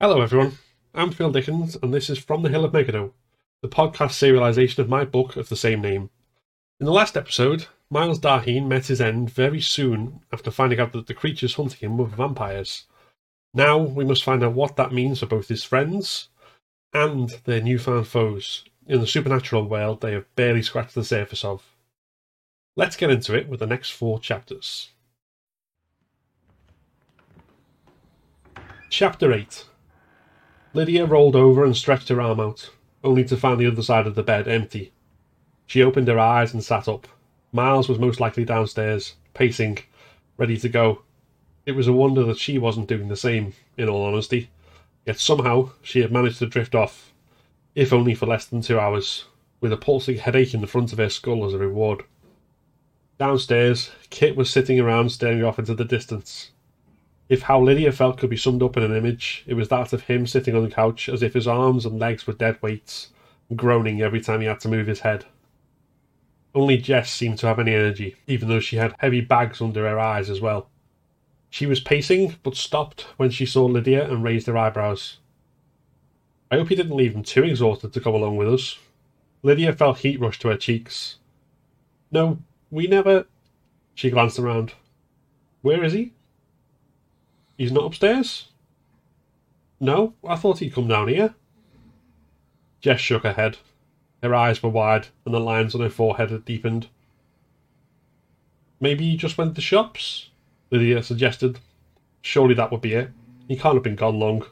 Hello, everyone. I'm Phil Dickens, and this is From the Hill of Megiddo, the podcast serialization of my book of the same name. In the last episode, Miles Darheen met his end very soon after finding out that the creatures hunting him were vampires. Now we must find out what that means for both his friends and their newfound foes in the supernatural world they have barely scratched the surface of. Let's get into it with the next four chapters. Chapter 8 Lydia rolled over and stretched her arm out, only to find the other side of the bed empty. She opened her eyes and sat up. Miles was most likely downstairs, pacing, ready to go. It was a wonder that she wasn't doing the same, in all honesty. Yet somehow she had managed to drift off, if only for less than two hours, with a pulsing headache in the front of her skull as a reward. Downstairs, Kit was sitting around staring off into the distance. If how Lydia felt could be summed up in an image, it was that of him sitting on the couch as if his arms and legs were dead weights, groaning every time he had to move his head. Only Jess seemed to have any energy, even though she had heavy bags under her eyes as well. She was pacing, but stopped when she saw Lydia and raised her eyebrows. I hope he didn't leave him too exhausted to come along with us. Lydia felt heat rush to her cheeks. No, we never. She glanced around. Where is he? He's not upstairs? No, I thought he'd come down here. Jess shook her head. Her eyes were wide, and the lines on her forehead had deepened. Maybe he just went to the shops? Lydia suggested. Surely that would be it. He can't have been gone long.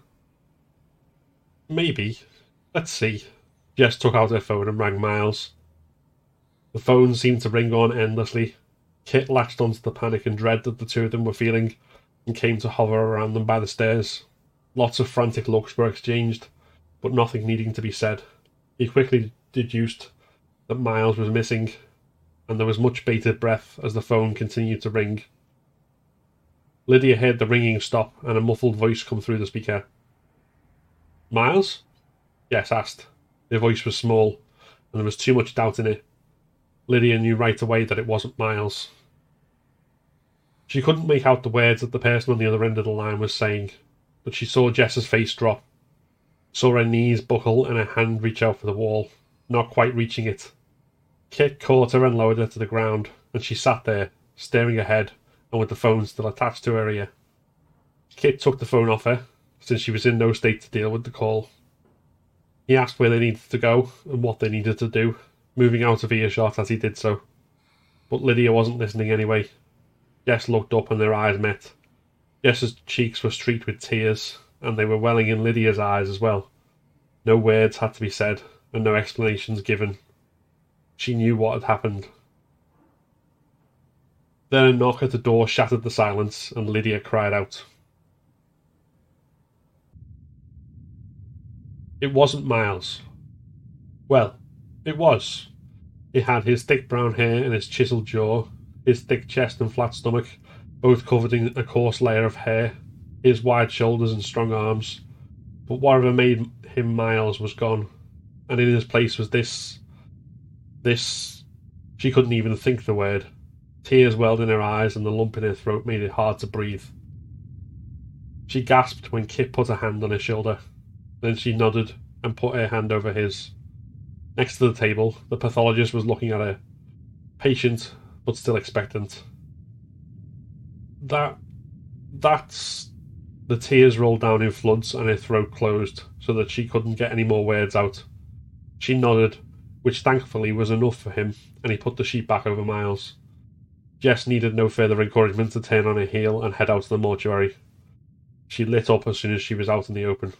Maybe. Let's see. Jess took out her phone and rang Miles. The phone seemed to ring on endlessly. Kit latched onto the panic and dread that the two of them were feeling and came to hover around them by the stairs. Lots of frantic looks were exchanged, but nothing needing to be said. He quickly deduced that Miles was missing, and there was much bated breath as the phone continued to ring. Lydia heard the ringing stop and a muffled voice come through the speaker. Miles? Jess, asked. The voice was small, and there was too much doubt in it. Lydia knew right away that it wasn't Miles. She couldn't make out the words that the person on the other end of the line was saying, but she saw Jess's face drop, saw her knees buckle and her hand reach out for the wall, not quite reaching it. Kit caught her and lowered her to the ground, and she sat there, staring ahead and with the phone still attached to her ear. Kit took the phone off her, since she was in no state to deal with the call. He asked where they needed to go and what they needed to do, moving out of earshot as he did so. But Lydia wasn't listening anyway. Jess looked up and their eyes met. Jess's cheeks were streaked with tears, and they were welling in Lydia's eyes as well. No words had to be said, and no explanations given. She knew what had happened. Then a knock at the door shattered the silence, and Lydia cried out. It wasn't Miles. Well, it was. He had his thick brown hair and his chiseled jaw, his thick chest and flat stomach, both covered in a coarse layer of hair, his wide shoulders and strong arms. But whatever made him Miles was gone, and in his place was this. This. She couldn't even think the word. Tears welled in her eyes, and the lump in her throat made it hard to breathe. She gasped when Kit put a hand on her shoulder. Then she nodded and put her hand over his. Next to the table, the pathologist was looking at her. Patient, but still expectant. That. That's. The tears rolled down in floods and her throat closed so that she couldn't get any more words out. She nodded, which thankfully was enough for him, and he put the sheet back over Miles. Jess needed no further encouragement to turn on her heel and head out to the mortuary. She lit up as soon as she was out in the open.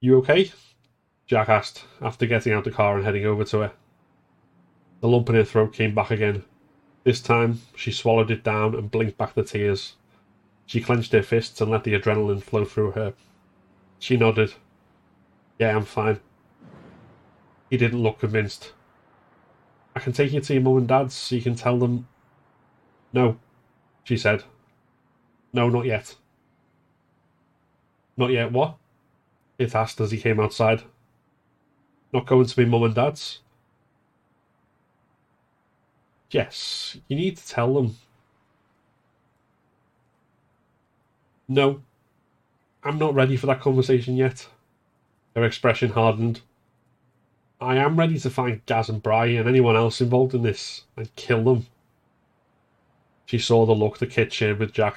You okay? Jack asked, after getting out the car and heading over to her. The lump in her throat came back again. This time, she swallowed it down and blinked back the tears. She clenched her fists and let the adrenaline flow through her. She nodded. Yeah, I'm fine. He didn't look convinced. I can take you to your mum and dad's so you can tell them. No, she said. No, not yet. Not yet, what? Kit asked as he came outside. Not going to be mum and dad's? Yes, you need to tell them. No. I'm not ready for that conversation yet. Her expression hardened. I am ready to find Gaz and Bry and anyone else involved in this and kill them. She saw the look the kid shared with Jack,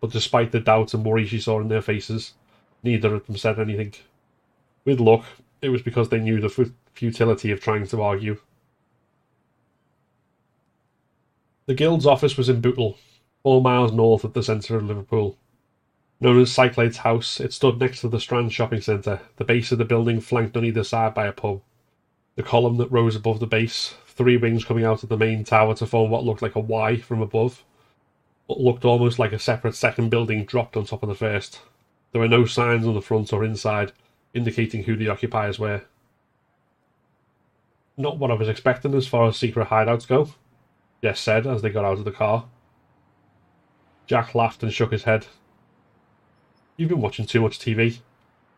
but despite the doubt and worry she saw in their faces, neither of them said anything. With luck, it was because they knew the futility of trying to argue. The Guild's office was in Bootle, four miles north of the centre of Liverpool. Known as Cyclades House, it stood next to the Strand Shopping Centre, the base of the building flanked on either side by a pub. The column that rose above the base, three wings coming out of the main tower to form what looked like a Y from above, looked almost like a separate second building dropped on top of the first. There were no signs on the front or inside indicating who the occupiers were. Not what I was expecting as far as secret hideouts go, Jess said as they got out of the car. Jack laughed and shook his head. You've been watching too much TV.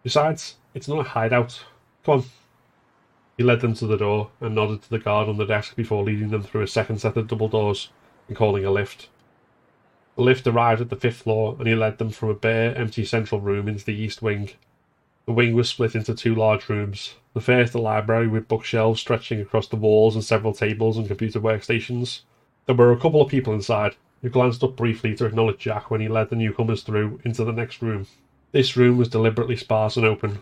Besides, it's not a hideout. Come on, he led them to the door and nodded to the guard on the desk before leading them through a second set of double doors and calling a lift. The lift arrived at the fifth floor and he led them from a bare, empty central room into the east wing. The wing was split into two large rooms. The first, a library with bookshelves stretching across the walls and several tables and computer workstations. There were a couple of people inside, who glanced up briefly to acknowledge Jack when he led the newcomers through into the next room. This room was deliberately sparse and open,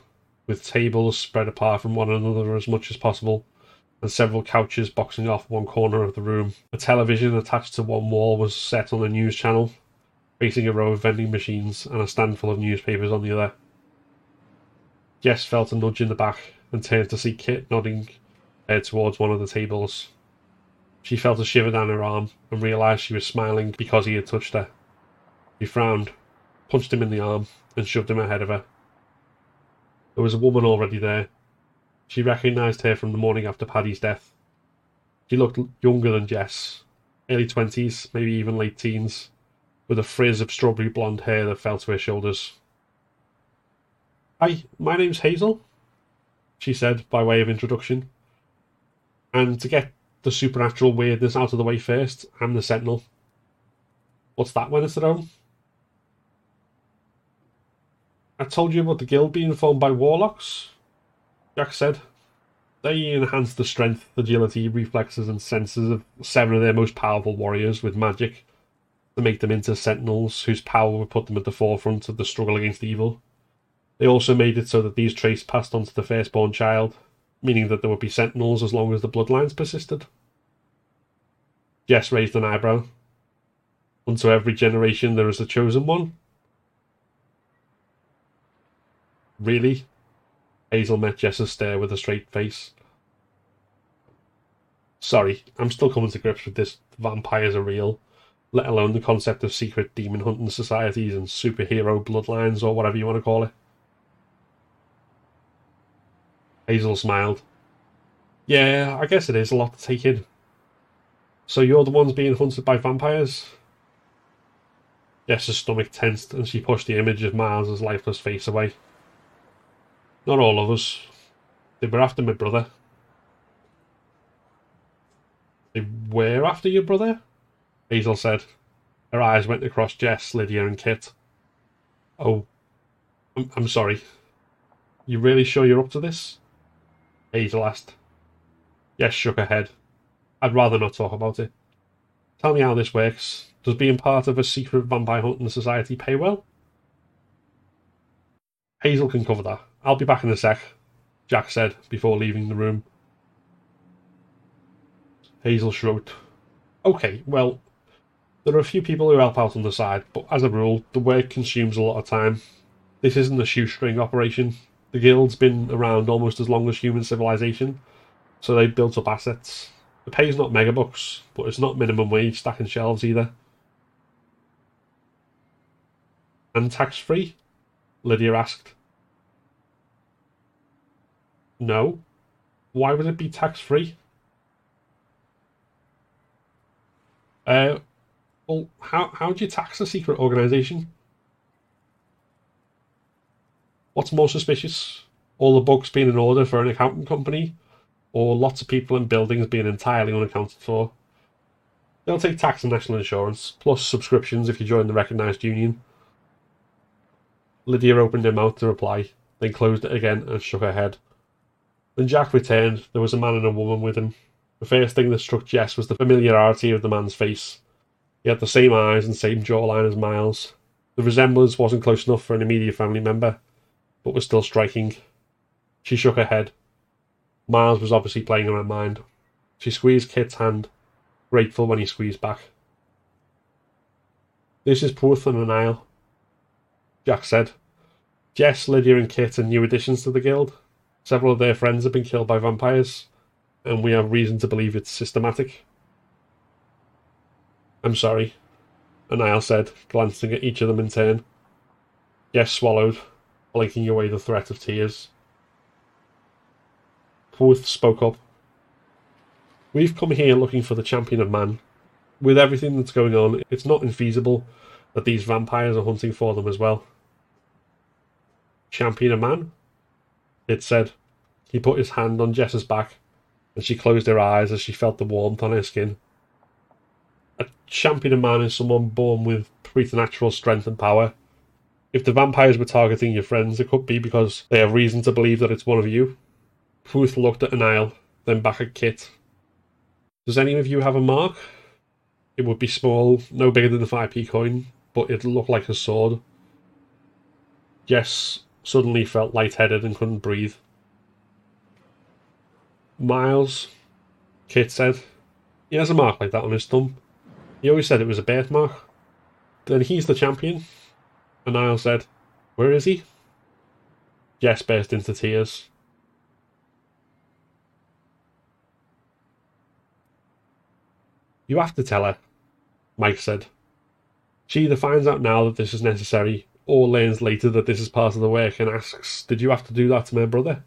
with tables spread apart from one another as much as possible, and several couches boxing off one corner of the room. A television attached to one wall was set on a news channel, facing a row of vending machines and a stand full of newspapers on the other. Jess felt a nudge in the back and turned to see Kit nodding head towards one of the tables. She felt a shiver down her arm and realised she was smiling because he had touched her. He frowned, punched him in the arm, and shoved him ahead of her. There was a woman already there. She recognised her from the morning after Paddy's death. She looked younger than Jess, early twenties, maybe even late teens, with a frizz of strawberry blonde hair that fell to her shoulders. Hi, my name's Hazel, she said by way of introduction. And to get the supernatural weirdness out of the way first, I'm the Sentinel. What's that when it's home? I told you about the guild being formed by warlocks, Jack said. They enhance the strength, agility, reflexes, and senses of seven of their most powerful warriors with magic to make them into sentinels whose power would put them at the forefront of the struggle against evil. They also made it so that these traits passed on to the firstborn child, meaning that there would be sentinels as long as the bloodlines persisted. Jess raised an eyebrow. Unto every generation there is a chosen one, Really? Hazel met Jess's stare with a straight face. Sorry, I'm still coming to grips with this. Vampires are real, let alone the concept of secret demon hunting societies and superhero bloodlines or whatever you want to call it. Hazel smiled. Yeah, I guess it is a lot to take in. So you're the ones being hunted by vampires? Jess's stomach tensed and she pushed the image of Miles's lifeless face away. Not all of us. They were after my brother. They were after your brother? Hazel said. Her eyes went across Jess, Lydia, and Kit. Oh, I'm, I'm sorry. You really sure you're up to this? Hazel asked. Jess shook her head. I'd rather not talk about it. Tell me how this works. Does being part of a secret vampire hunting society pay well? Hazel can cover that. I'll be back in a sec, Jack said before leaving the room. Hazel shrugged. Okay, well, there are a few people who help out on the side, but as a rule, the work consumes a lot of time. This isn't a shoestring operation. The guild's been around almost as long as human civilization, so they've built up assets. The pay's not megabucks, but it's not minimum wage stacking shelves either. And tax free? Lydia asked. No. Why would it be tax free? Uh, well, how how do you tax a secret organization? What's more suspicious? All the books being in order for an accounting company, or lots of people and buildings being entirely unaccounted for? They'll take tax and national insurance, plus subscriptions if you join the recognised union. Lydia opened her mouth to reply, then closed it again and shook her head. When Jack returned, there was a man and a woman with him. The first thing that struck Jess was the familiarity of the man's face. He had the same eyes and same jawline as Miles. The resemblance wasn't close enough for an immediate family member, but was still striking. She shook her head. Miles was obviously playing her mind. She squeezed Kit's hand, grateful when he squeezed back. This is Porth and Niall, Jack said. Jess, Lydia, and Kit are new additions to the guild. Several of their friends have been killed by vampires, and we have reason to believe it's systematic. I'm sorry, Niall said, glancing at each of them in turn. Jess swallowed, blinking away the threat of tears. Porth spoke up. We've come here looking for the champion of man. With everything that's going on, it's not infeasible that these vampires are hunting for them as well. Champion of man? Kit said. He put his hand on Jess's back, and she closed her eyes as she felt the warmth on her skin. A champion of man is someone born with preternatural strength and power. If the vampires were targeting your friends, it could be because they have reason to believe that it's one of you. Ruth looked at Niall, then back at Kit. Does any of you have a mark? It would be small, no bigger than a 5p coin, but it'd look like a sword. Jess suddenly felt lightheaded and couldn't breathe. Miles, Kit said. He has a mark like that on his thumb. He always said it was a birthmark. Then he's the champion. And Niall said, Where is he? Jess burst into tears. You have to tell her, Mike said. She either finds out now that this is necessary or learns later that this is part of the work and asks, Did you have to do that to my brother?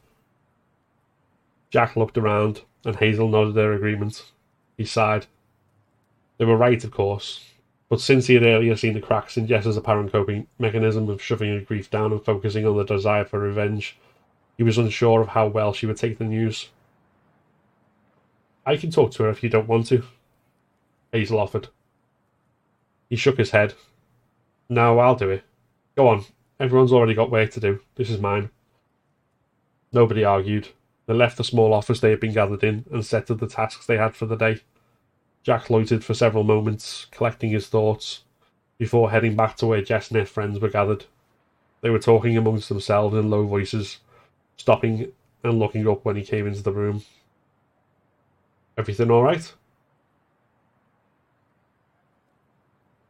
Jack looked around and Hazel nodded her agreement. He sighed. They were right, of course, but since he had earlier seen the cracks in Jess's apparent coping mechanism of shoving her grief down and focusing on the desire for revenge, he was unsure of how well she would take the news. I can talk to her if you don't want to, Hazel offered. He shook his head. No, I'll do it. Go on. Everyone's already got work to do. This is mine. Nobody argued. They left the small office they had been gathered in and set to the tasks they had for the day. Jack loitered for several moments, collecting his thoughts, before heading back to where Jess and her friends were gathered. They were talking amongst themselves in low voices, stopping and looking up when he came into the room. Everything all right?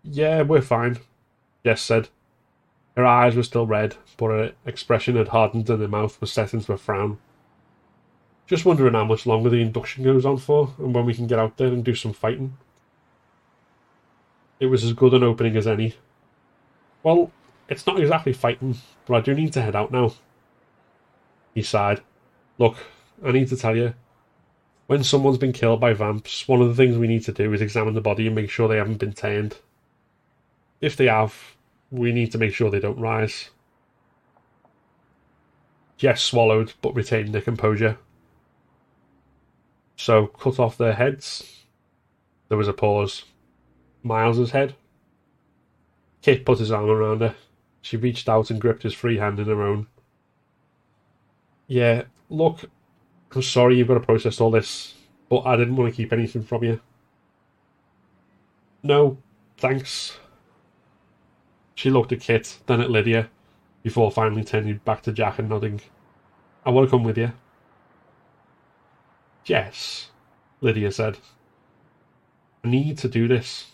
Yeah, we're fine, Jess said. Her eyes were still red, but her expression had hardened and her mouth was set into a frown. Just wondering how much longer the induction goes on for and when we can get out there and do some fighting. It was as good an opening as any. Well, it's not exactly fighting, but I do need to head out now. He sighed. Look, I need to tell you. When someone's been killed by vamps, one of the things we need to do is examine the body and make sure they haven't been turned. If they have, we need to make sure they don't rise. Jess swallowed, but retained their composure. So, cut off their heads. There was a pause. Miles's head. Kit put his arm around her. She reached out and gripped his free hand in her own. Yeah, look, I'm sorry you've got to process all this, but I didn't want to keep anything from you. No, thanks. She looked at Kit, then at Lydia, before finally turning back to Jack and nodding. I want to come with you. Yes, Lydia said. I need to do this.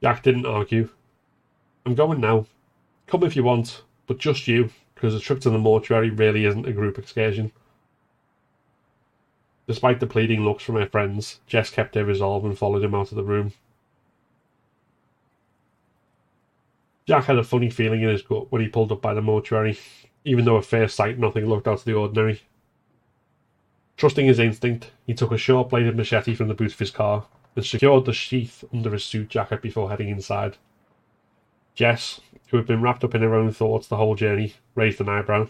Jack didn't argue. I'm going now. Come if you want, but just you, because a trip to the mortuary really isn't a group excursion. Despite the pleading looks from her friends, Jess kept her resolve and followed him out of the room. Jack had a funny feeling in his gut when he pulled up by the mortuary, even though at first sight nothing looked out of the ordinary. Trusting his instinct, he took a short bladed machete from the boot of his car and secured the sheath under his suit jacket before heading inside. Jess, who had been wrapped up in her own thoughts the whole journey, raised an eyebrow.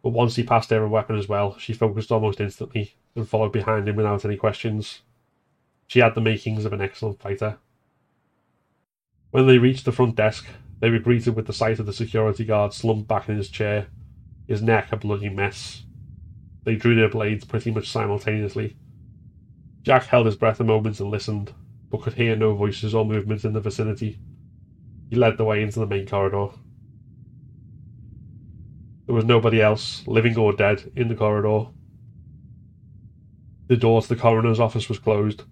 But once he passed her a weapon as well, she focused almost instantly and followed behind him without any questions. She had the makings of an excellent fighter. When they reached the front desk, They were greeted with the sight of the security guard slumped back in his chair, his neck a bloody mess. They drew their blades pretty much simultaneously. Jack held his breath a moment and listened, but could hear no voices or movements in the vicinity. He led the way into the main corridor. There was nobody else, living or dead, in the corridor. The door to the coroner's office was closed,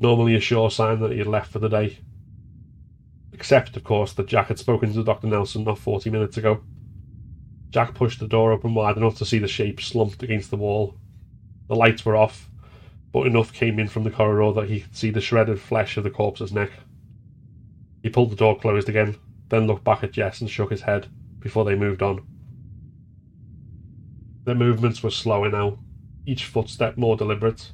normally a sure sign that he had left for the day. Except, of course, that Jack had spoken to Dr. Nelson not 40 minutes ago. Jack pushed the door open wide enough to see the shape slumped against the wall. The lights were off, but enough came in from the corridor that he could see the shredded flesh of the corpse's neck. He pulled the door closed again, then looked back at Jess and shook his head before they moved on. Their movements were slower now, each footstep more deliberate.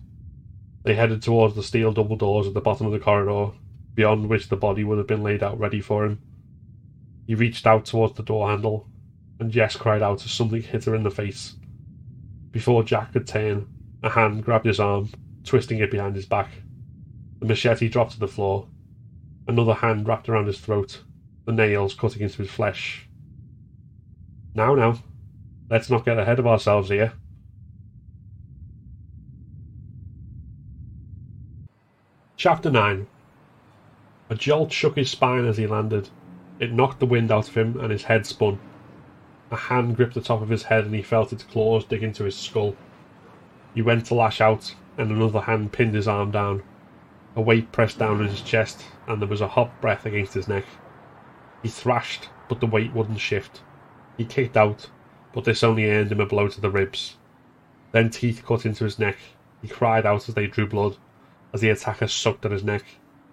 They headed towards the steel double doors at the bottom of the corridor, beyond which the body would have been laid out ready for him. He reached out towards the door handle, and Jess cried out as something hit her in the face. Before Jack could turn, a hand grabbed his arm, twisting it behind his back. The machete dropped to the floor. Another hand wrapped around his throat, the nails cutting into his flesh. Now, now, Let's not get ahead of ourselves here. Chapter 9 A jolt shook his spine as he landed. It knocked the wind out of him and his head spun. A hand gripped the top of his head and he felt its claws dig into his skull. He went to lash out and another hand pinned his arm down. A weight pressed down on his chest and there was a hot breath against his neck. He thrashed, but the weight wouldn't shift. He kicked out, but this only earned him a blow to the ribs. Then teeth cut into his neck. He cried out as they drew blood. As the attacker sucked at his neck,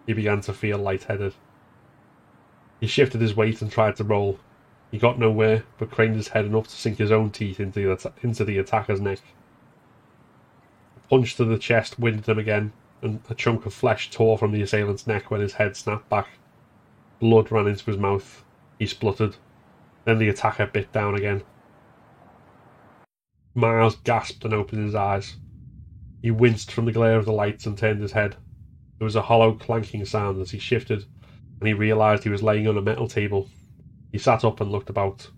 he began to feel lightheaded. He shifted his weight and tried to roll. He got nowhere, but craned his head enough to sink his own teeth into the, into the attacker's neck. A punch to the chest winded him again, and a chunk of flesh tore from the assailant's neck when his head snapped back. Blood ran into his mouth. He spluttered. Then the attacker bit down again. Miles gasped and opened his eyes. He winced from the glare of the lights and turned his head. There was a hollow clanking sound as he shifted, and he realised he was laying on a metal table. He sat up and looked about.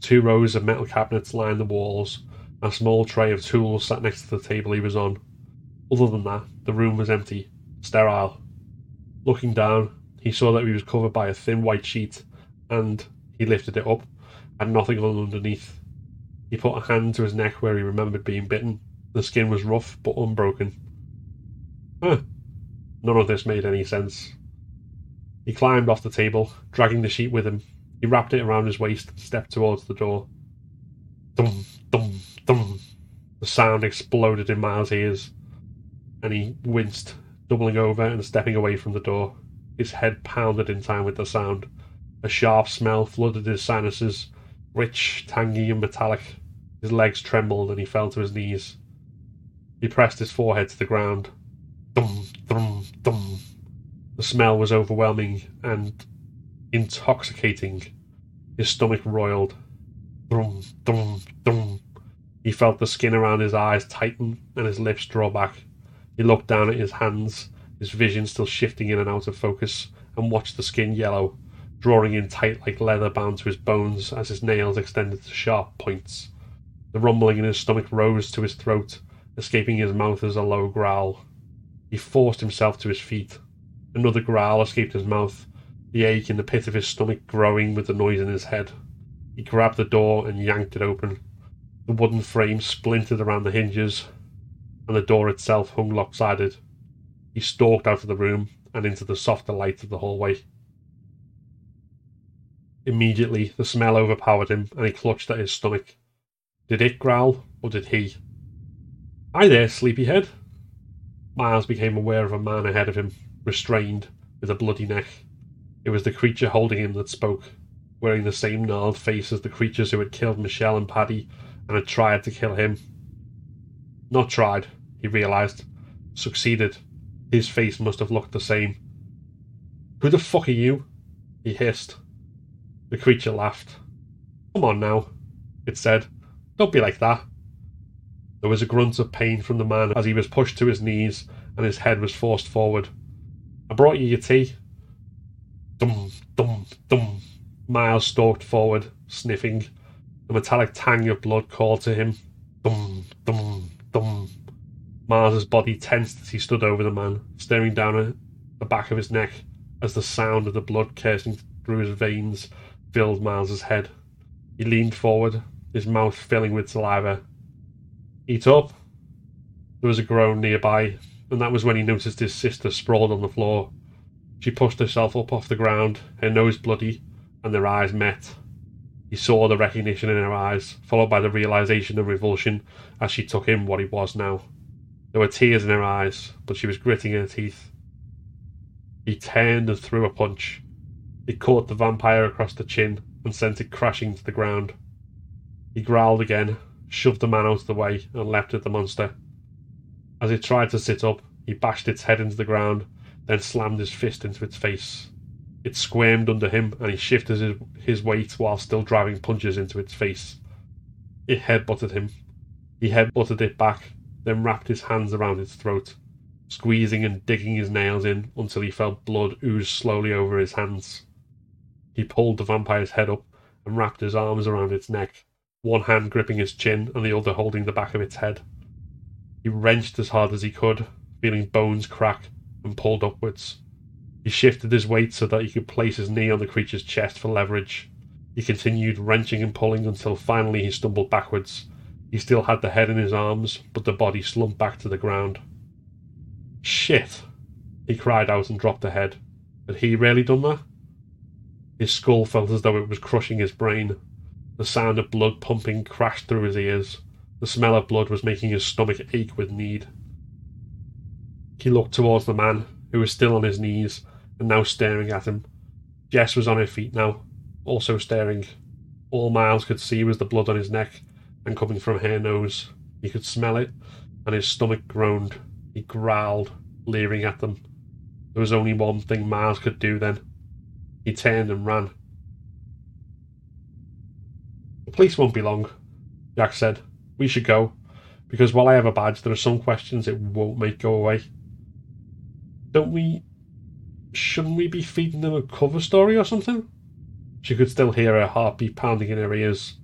Two rows of metal cabinets lined the walls, a small tray of tools sat next to the table he was on. Other than that, the room was empty, sterile. Looking down, he saw that he was covered by a thin white sheet, and he lifted it up, and nothing on underneath. He put a hand to his neck where he remembered being bitten. The skin was rough but unbroken. Huh. None of this made any sense. He climbed off the table, dragging the sheet with him. He wrapped it around his waist and stepped towards the door. Dum, dum, dum. The sound exploded in Miles' ears, and he winced, doubling over and stepping away from the door. His head pounded in time with the sound. A sharp smell flooded his sinuses, rich, tangy, and metallic. His legs trembled and he fell to his knees. He pressed his forehead to the ground. Dum, dum, dum. The smell was overwhelming and intoxicating. His stomach roiled. Dum, dum, dum. He felt the skin around his eyes tighten and his lips draw back. He looked down at his hands, his vision still shifting in and out of focus, and watched the skin yellow, drawing in tight like leather bound to his bones as his nails extended to sharp points. The rumbling in his stomach rose to his throat, escaping his mouth as a low growl. He forced himself to his feet. Another growl escaped his mouth, the ache in the pit of his stomach growing with the noise in his head. He grabbed the door and yanked it open. The wooden frame splintered around the hinges, and the door itself hung lopsided. He stalked out of the room and into the softer light of the hallway. Immediately, the smell overpowered him, and he clutched at his stomach. Did it growl, or did he? Hi there, sleepyhead. Miles became aware of a man ahead of him, restrained, with a bloody neck. It was the creature holding him that spoke, wearing the same gnarled face as the creatures who had killed Michelle and Paddy and had tried to kill him. Not tried, he realised. Succeeded. His face must have looked the same. Who the fuck are you? he hissed. The creature laughed. Come on now, it said. Don't be like that. There was a grunt of pain from the man as he was pushed to his knees and his head was forced forward. I brought you your tea. Dum, dum, dum. Miles stalked forward, sniffing. The metallic tang of blood called to him. Dum, dum, dum. Miles's body tensed as he stood over the man, staring down at the back of his neck as the sound of the blood coursing through his veins filled Miles's head. He leaned forward, his mouth filling with saliva. Eat up. There was a groan nearby, and that was when he noticed his sister sprawled on the floor. She pushed herself up off the ground, her nose bloody, and their eyes met. He saw the recognition in her eyes, followed by the realization of revulsion as she took in what he was now. There were tears in her eyes, but she was gritting her teeth. He turned and threw a punch. It caught the vampire across the chin and sent it crashing to the ground. He growled again, shoved the man out of the way, and leapt at the monster. As it tried to sit up, he bashed its head into the ground, then slammed his fist into its face. It squirmed under him, and he shifted his, his weight while still driving punches into its face. It headbutted him. He headbutted it back, then wrapped his hands around its throat, squeezing and digging his nails in until he felt blood ooze slowly over his hands. He pulled the vampire's head up and wrapped his arms around its neck, one hand gripping its chin and the other holding the back of its head. He wrenched as hard as he could, feeling bones crack, and pulled upwards. He shifted his weight so that he could place his knee on the creature's chest for leverage. He continued wrenching and pulling until finally he stumbled backwards. He still had the head in his arms, but the body slumped back to the ground. Shit! He cried out and dropped the head. Had he really done that? His skull felt as though it was crushing his brain. The sound of blood pumping crashed through his ears. The smell of blood was making his stomach ache with need. He looked towards the man, who was still on his knees, and now staring at him. Jess was on her feet now, also staring. All Miles could see was the blood on his neck and coming from her nose. He could smell it, and his stomach groaned. He growled, leering at them. There was only one thing Miles could do then. He turned and ran. The police won't be long, Jack said. We should go, because while I have a badge, there are some questions it won't make go away. Don't we shouldn't we be feeding them a cover story or something? She could still hear her heartbeat pounding in her ears.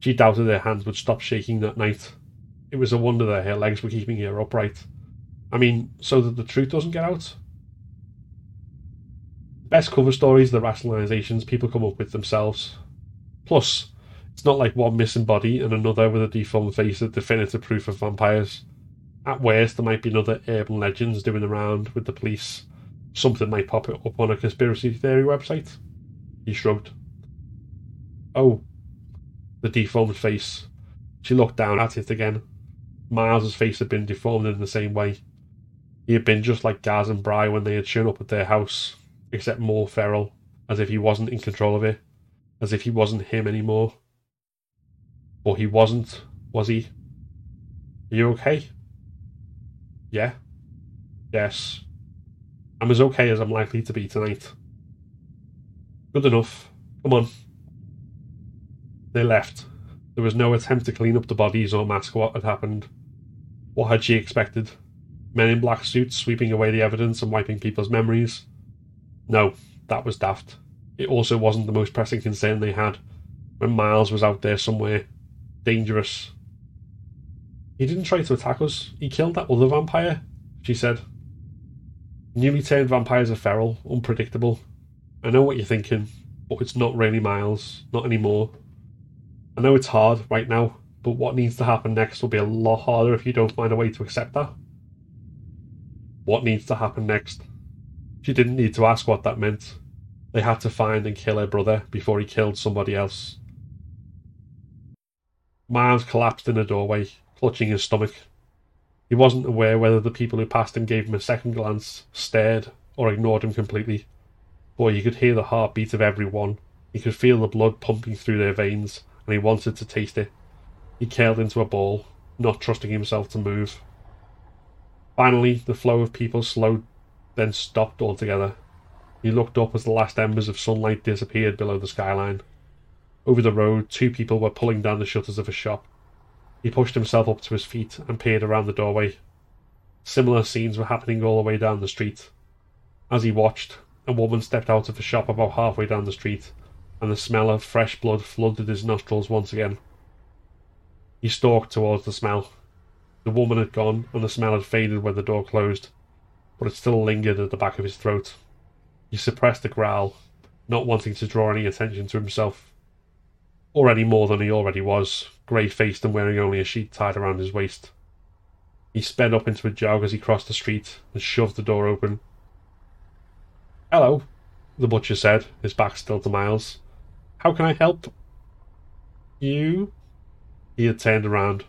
She doubted her hands would stop shaking that night. It was a wonder that her legs were keeping her upright. I mean, so that the truth doesn't get out. Best cover stories the rationalizations people come up with themselves. Plus, it's not like one missing body and another with a deformed face are definitive proof of vampires. At worst, there might be another urban legends doing around with the police Something might pop up on a conspiracy theory website. He shrugged. Oh, the deformed face. She looked down at it again. Miles's face had been deformed in the same way. He had been just like Gaz and Bry when they had shown up at their house, except more feral, as if he wasn't in control of it, as if he wasn't him anymore. Or he wasn't, was he? Are you okay? Yeah. Yes. I'm as okay as I'm likely to be tonight. Good enough. Come on. They left. There was no attempt to clean up the bodies or mask what had happened. What had she expected? Men in black suits sweeping away the evidence and wiping people's memories? No, that was daft. It also wasn't the most pressing concern they had when Miles was out there somewhere. Dangerous. He didn't try to attack us. He killed that other vampire, she said. Newly turned vampires are feral, unpredictable. I know what you're thinking, but it's not really Miles, not anymore. I know it's hard right now, but what needs to happen next will be a lot harder if you don't find a way to accept that. What needs to happen next? She didn't need to ask what that meant. They had to find and kill her brother before he killed somebody else. Miles collapsed in a doorway, clutching his stomach. He wasn't aware whether the people who passed him gave him a second glance, stared, or ignored him completely. Boy, he could hear the heartbeat of everyone. He could feel the blood pumping through their veins, and he wanted to taste it. He curled into a ball, not trusting himself to move. Finally, the flow of people slowed, then stopped altogether. He looked up as the last embers of sunlight disappeared below the skyline. Over the road, two people were pulling down the shutters of a shop. He pushed himself up to his feet and peered around the doorway. Similar scenes were happening all the way down the street. As he watched, a woman stepped out of a shop about halfway down the street. and the smell of fresh blood flooded his nostrils once again. He stalked towards the smell. The woman had gone, and the smell had faded when the door closed, but it still lingered at the back of his throat. He suppressed a growl, not wanting to draw any attention to himself, any more than he already was, grey faced and wearing only a sheet tied around his waist. He sped up into a jog as he crossed the street and shoved the door open. Hello, the butcher said, his back still to Miles. How can I help? You? He had turned around.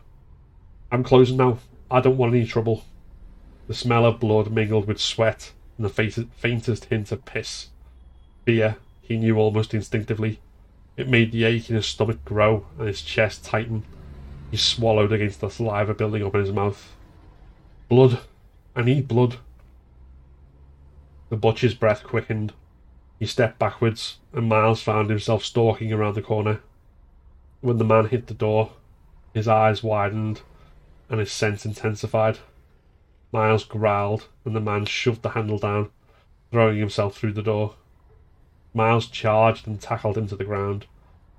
I'm closing now. I don't want any trouble. The smell of blood mingled with sweat and the faintest hint of piss. Fear, he knew almost instinctively. It made the ache in his stomach grow and his chest tighten. He swallowed against the saliva building up in his mouth. Blood. I need blood. The butcher's breath quickened. He stepped backwards, and Miles found himself stalking around the corner. When the man hit the door, his eyes widened and his sense intensified. Miles growled, and the man shoved the handle down, throwing himself through the door. Miles charged and tackled him to the ground.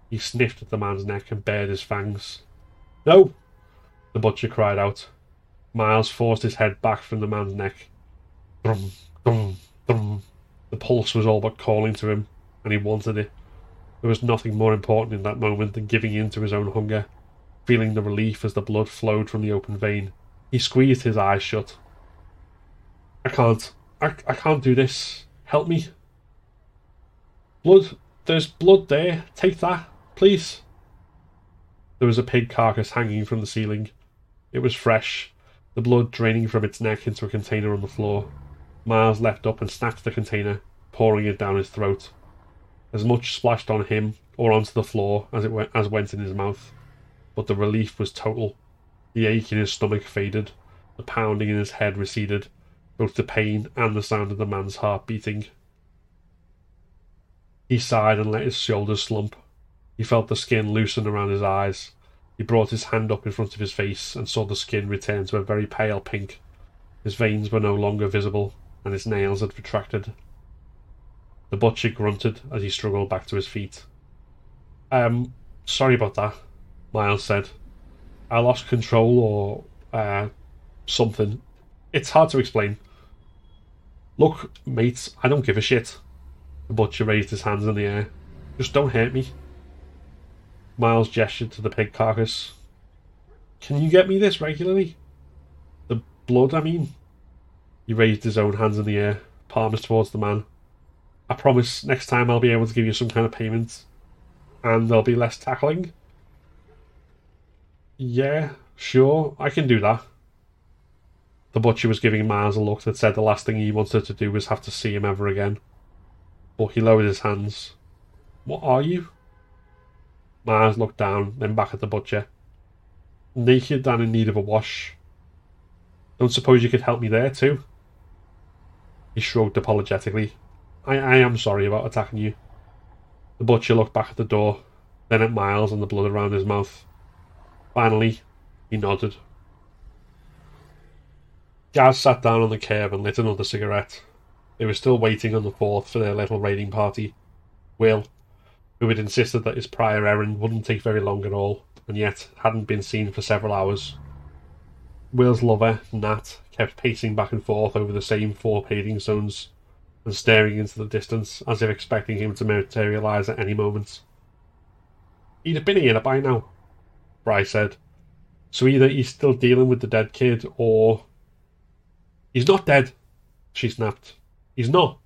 He sniffed at the man's neck and bared his fangs. No! The butcher cried out. Miles forced his head back from the man's neck. Thrum, thrum, thrum. The pulse was all but calling to him, and he wanted it. There was nothing more important in that moment than giving in to his own hunger, feeling the relief as the blood flowed from the open vein. He squeezed his eyes shut. I can't. I, I can't do this. Help me. Blood. There's blood there. Take that, please. There was a pig carcass hanging from the ceiling. It was fresh, the blood draining from its neck into a container on the floor. Miles leapt up and snatched the container, pouring it down his throat. As much splashed on him or onto the floor as it went, as went in his mouth, but the relief was total. The ache in his stomach faded, the pounding in his head receded, both the pain and the sound of the man's heart beating. He sighed and let his shoulders slump. He felt the skin loosen around his eyes. He brought his hand up in front of his face and saw the skin return to a very pale pink. His veins were no longer visible, and his nails had retracted. The butcher grunted as he struggled back to his feet. Um, sorry about that, Miles said. I lost control or, uh, something. It's hard to explain. Look, mates, I don't give a shit. The butcher raised his hands in the air. Just don't hurt me. Miles gestured to the pig carcass. Can you get me this regularly? The blood, I mean. He raised his own hands in the air, palms towards the man. I promise next time I'll be able to give you some kind of payment. And there'll be less tackling. Yeah, sure, I can do that. The butcher was giving Miles a look that said the last thing he wanted to do was have to see him ever again. But he lowered his hands. What are you? Miles looked down, then back at the butcher. Naked and in need of a wash. Don't suppose you could help me there too? He shrugged apologetically. I, I am sorry about attacking you. The butcher looked back at the door, then at Miles and the blood around his mouth. Finally, he nodded. Gaz sat down on the curb and lit another cigarette. They were still waiting on the fourth for their little raiding party. Will, who had insisted that his prior errand wouldn't take very long at all, and yet hadn't been seen for several hours. Will's lover, Nat, kept pacing back and forth over the same four paving stones and staring into the distance as if expecting him to materialise at any moment. He'd have been here by now, Bry said. So either he's still dealing with the dead kid or. He's not dead, she snapped. He's not.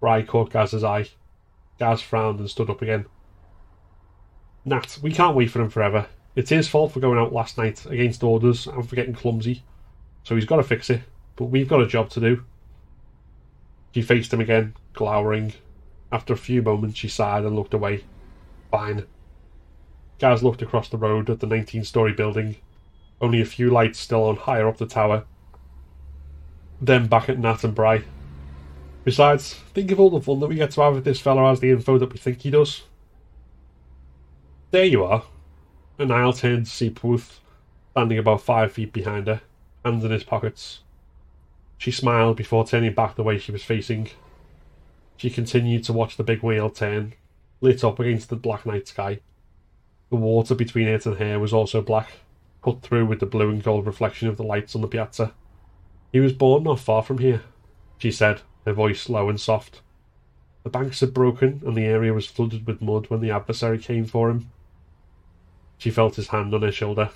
Bry caught Gaz's eye. Gaz frowned and stood up again. Nat, we can't wait for him forever. It's his fault for going out last night against orders and for getting clumsy. So he's got to fix it. But we've got a job to do. She faced him again, glowering. After a few moments, she sighed and looked away. Fine. Gaz looked across the road at the 19 story building, only a few lights still on higher up the tower. Then back at Nat and Bry. Besides, think of all the fun that we get to have if this fella has the info that we think he does. There you are. And Niall turned to see Porth, standing about five feet behind her hands in his pockets. She smiled before turning back the way she was facing. She continued to watch the big wheel turn, lit up against the black night sky. The water between it and her was also black, cut through with the blue and gold reflection of the lights on the piazza. He was born not far from here, she said, her voice low and soft. The banks had broken and the area was flooded with mud when the adversary came for him. She felt his hand on her shoulder.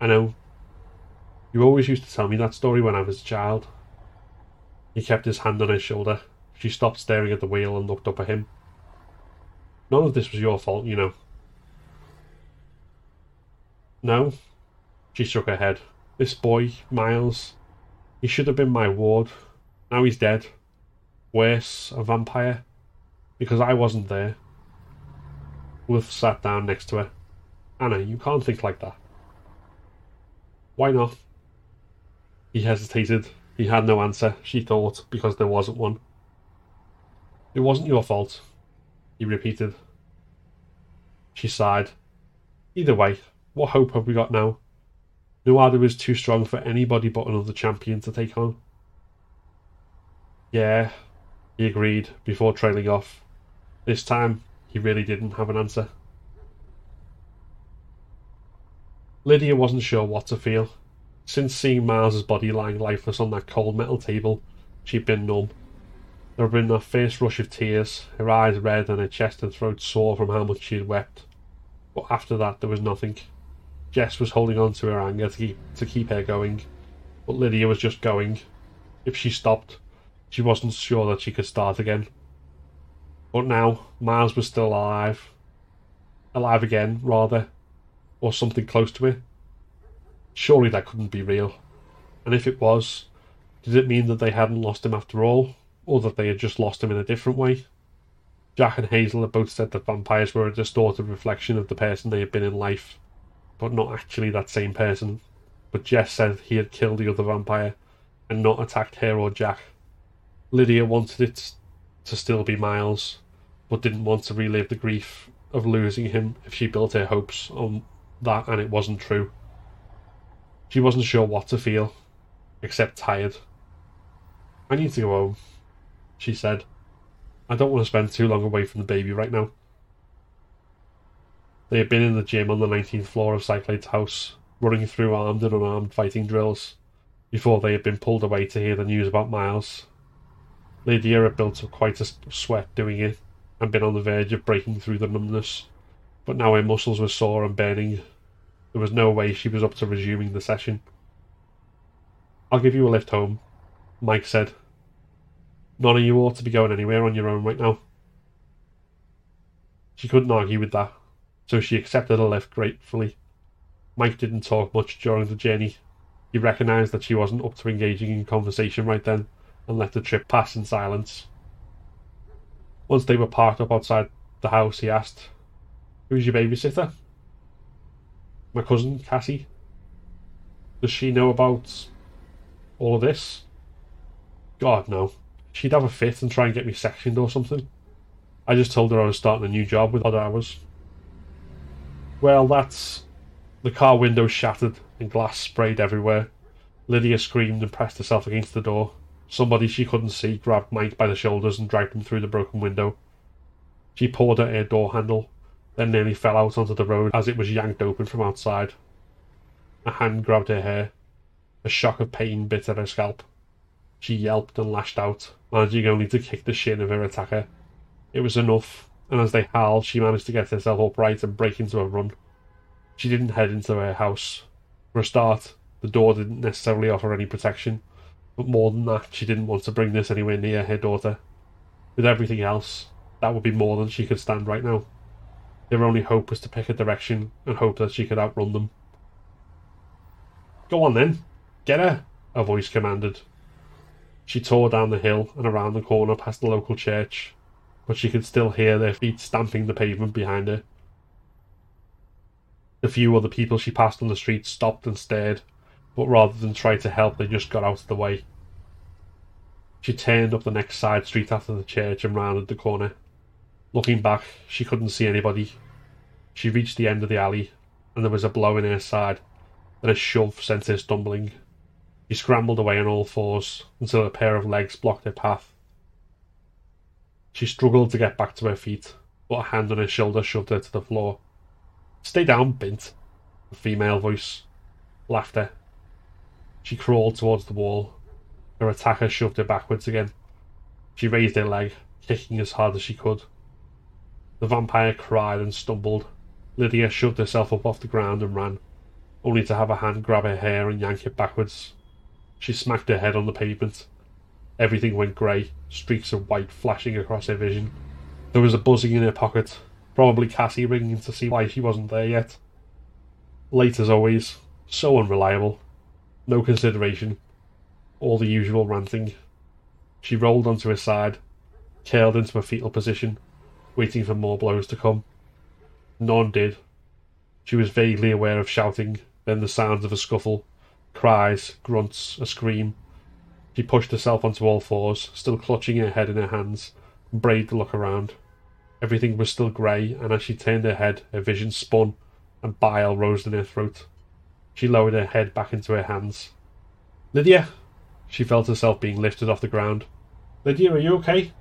I know. You always used to tell me that story when I was a child. He kept his hand on her shoulder. She stopped staring at the wheel and looked up at him. None of this was your fault, you know. No? She shook her head. This boy, Miles, he should have been my ward. Now he's dead. Worse, a vampire. Because I wasn't there. Wolf sat down next to her. Anna, you can't think like that. Why not? He hesitated. He had no answer, she thought, because there wasn't one. It wasn't your fault, he repeated. She sighed. Either way, what hope have we got now? Nuada is too strong for anybody but another champion to take on. Yeah, he agreed before trailing off. This time, he really didn't have an answer. Lydia wasn't sure what to feel. Since seeing Miles's body lying lifeless on that cold metal table, she'd been numb. There had been a fierce rush of tears, her eyes red and her chest and throat sore from how much she had wept. But after that, there was nothing. Jess was holding on to her anger to keep, to keep her going, but Lydia was just going. If she stopped, she wasn't sure that she could start again. But now, Miles was still alive. Alive again, rather or something close to it. Surely that couldn't be real. And if it was, did it mean that they hadn't lost him after all, or that they had just lost him in a different way? Jack and Hazel had both said that vampires were a distorted reflection of the person they had been in life, but not actually that same person. But Jess said he had killed the other vampire and not attacked her or Jack. Lydia wanted it to still be Miles, but didn't want to relive the grief of losing him if she built her hopes on that and it wasn't true. She wasn't sure what to feel, except tired. I need to go home, she said. I don't want to spend too long away from the baby right now. They had been in the gym on the 19th floor of Cyclade's house, running through armed and unarmed fighting drills, before they had been pulled away to hear the news about Miles. Lydia had built up quite a sweat doing it, and been on the verge of breaking through the numbness but now her muscles were sore and burning. There was no way she was up to resuming the session. I'll give you a lift home, Mike said. None of you ought to be going anywhere on your own right now. She couldn't argue with that, so she accepted a lift gratefully. Mike didn't talk much during the journey. He recognised that she wasn't up to engaging in conversation right then and let the trip pass in silence. Once they were parked up outside the house, he asked, Who's your babysitter? My cousin, Cassie. Does she know about all of this? God, no. She'd have a fit and try and get me sectioned or something. I just told her I was starting a new job with odd hours. Well, that's. The car window shattered and glass sprayed everywhere. Lydia screamed and pressed herself against the door. Somebody she couldn't see grabbed Mike by the shoulders and dragged him through the broken window. She pulled at her door handle then nearly fell out onto the road as it was yanked open from outside. A hand grabbed her hair. A shock of pain bit at her scalp. She yelped and lashed out, managing only to kick the shin of her attacker. It was enough, and as they howled, she managed to get herself upright and break into a run. She didn't head into her house. For a start, the door didn't necessarily offer any protection, but more than that, she didn't want to bring this anywhere near her daughter. With everything else, that would be more than she could stand right now. Their only hope was to pick a direction and hope that she could outrun them. Go on then, get her, a voice commanded. She tore down the hill and around the corner past the local church, but she could still hear their feet stamping the pavement behind her. The few other people she passed on the street stopped and stared, but rather than try to help, they just got out of the way. She turned up the next side street after the church and rounded the corner. Looking back, she couldn't see anybody. She reached the end of the alley, and there was a blow in her side, then a shove sent her stumbling. She scrambled away on all fours until a pair of legs blocked her path. She struggled to get back to her feet, but a hand on her shoulder shoved her to the floor. Stay down, Bint. A female voice. Laughter. She crawled towards the wall. Her attacker shoved her backwards again. She raised her leg, kicking as hard as she could. The vampire cried and stumbled. Lydia shoved herself up off the ground and ran, only to have a hand grab her hair and yank it backwards. She smacked her head on the pavement. Everything went grey, streaks of white flashing across her vision. There was a buzzing in her pocket, probably Cassie ringing to see why she wasn't there yet. Late as always, so unreliable. No consideration. All the usual ranting. She rolled onto her side, curled into a fetal position, waiting for more blows to come. None did. She was vaguely aware of shouting, then the sounds of a scuffle, cries, grunts, a scream. She pushed herself onto all fours, still clutching her head in her hands, and braved to look around. Everything was still grey, and as she turned her head, her vision spun, and bile rose in her throat. She lowered her head back into her hands. Lydia! She felt herself being lifted off the ground. Lydia, are you okay?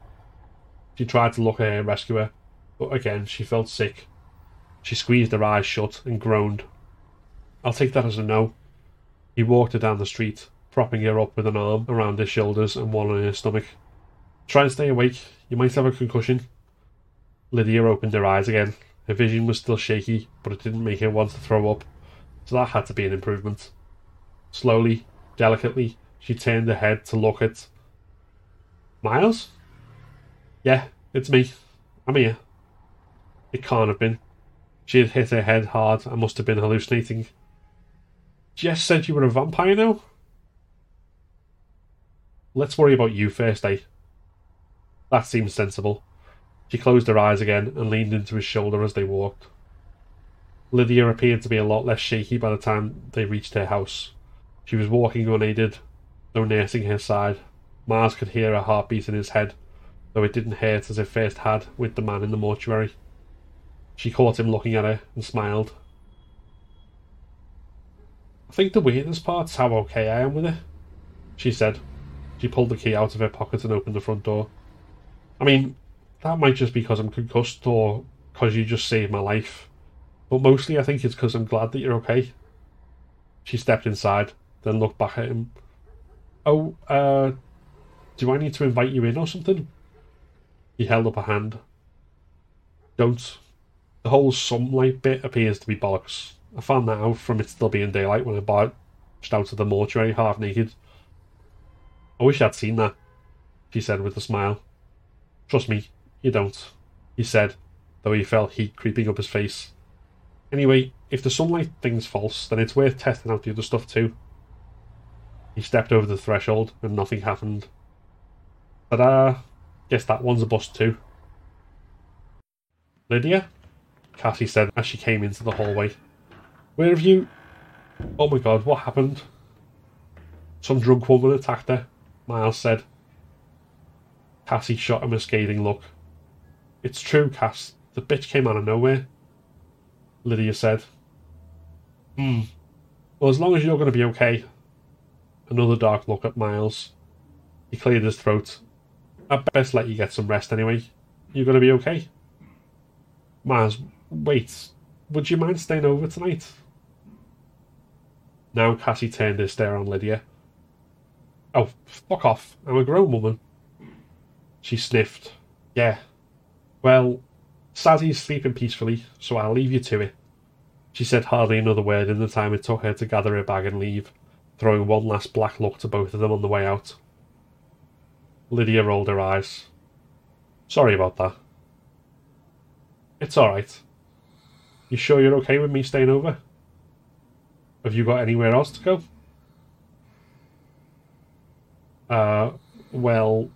She tried to look at her rescuer, but again she felt sick. She squeezed her eyes shut and groaned. I'll take that as a no. He walked her down the street, propping her up with an arm around her shoulders and one on her stomach. Try and stay awake. You might have a concussion. Lydia opened her eyes again. Her vision was still shaky, but it didn't make her want to throw up, so that had to be an improvement. Slowly, delicately, she turned her head to look at. Miles? Yeah, it's me. I'm here. It can't have been. She had hit her head hard and must have been hallucinating. Jess said you were a vampire now? Let's worry about you first, eh? That seems sensible. She closed her eyes again and leaned into his shoulder as they walked. Lydia appeared to be a lot less shaky by the time they reached her house. She was walking unaided, no nursing her side. Mars could hear her heartbeat in his head, though it didn't hurt as it first had with the man in the mortuary. She caught him looking at her and smiled. I think the weirdest part's how okay I am with it, she said. She pulled the key out of her pocket and opened the front door. I mean, that might just be because I'm concussed or because you just saved my life. But mostly I think it's because I'm glad that you're okay. She stepped inside, then looked back at him. Oh, uh, do I need to invite you in or something? He held up a hand. Don't. The whole sunlight bit appears to be bollocks. I found that out from it still being daylight when I barged out of the mortuary half naked. I wish I'd seen that, she said with a smile. Trust me, you don't, he said, though he felt heat creeping up his face. Anyway, if the sunlight thing's false, then it's worth testing out the other stuff too. He stepped over the threshold and nothing happened. But uh, guess that one's a bust too. Lydia? Cassie said as she came into the hallway. Where have you. Oh my god, what happened? Some drunk woman attacked her, Miles said. Cassie shot him a scathing look. It's true, Cass. The bitch came out of nowhere. Lydia said. Hmm. Well, as long as you're going to be okay. Another dark look at Miles. He cleared his throat. I'd best let you get some rest anyway. You're going to be okay? Miles, wait. Would you mind staying over tonight? Now Cassie turned her stare on Lydia. Oh, fuck off. I'm a grown woman. She sniffed. Yeah, well, Sazzy's sleeping peacefully, so I'll leave you to it. She said hardly another word in the time it took her to gather her bag and leave, throwing one last black look to both of them on the way out. Lydia rolled her eyes. Sorry about that. It's alright. You sure you're okay with me staying over? Have you got anywhere else to go? Uh, well,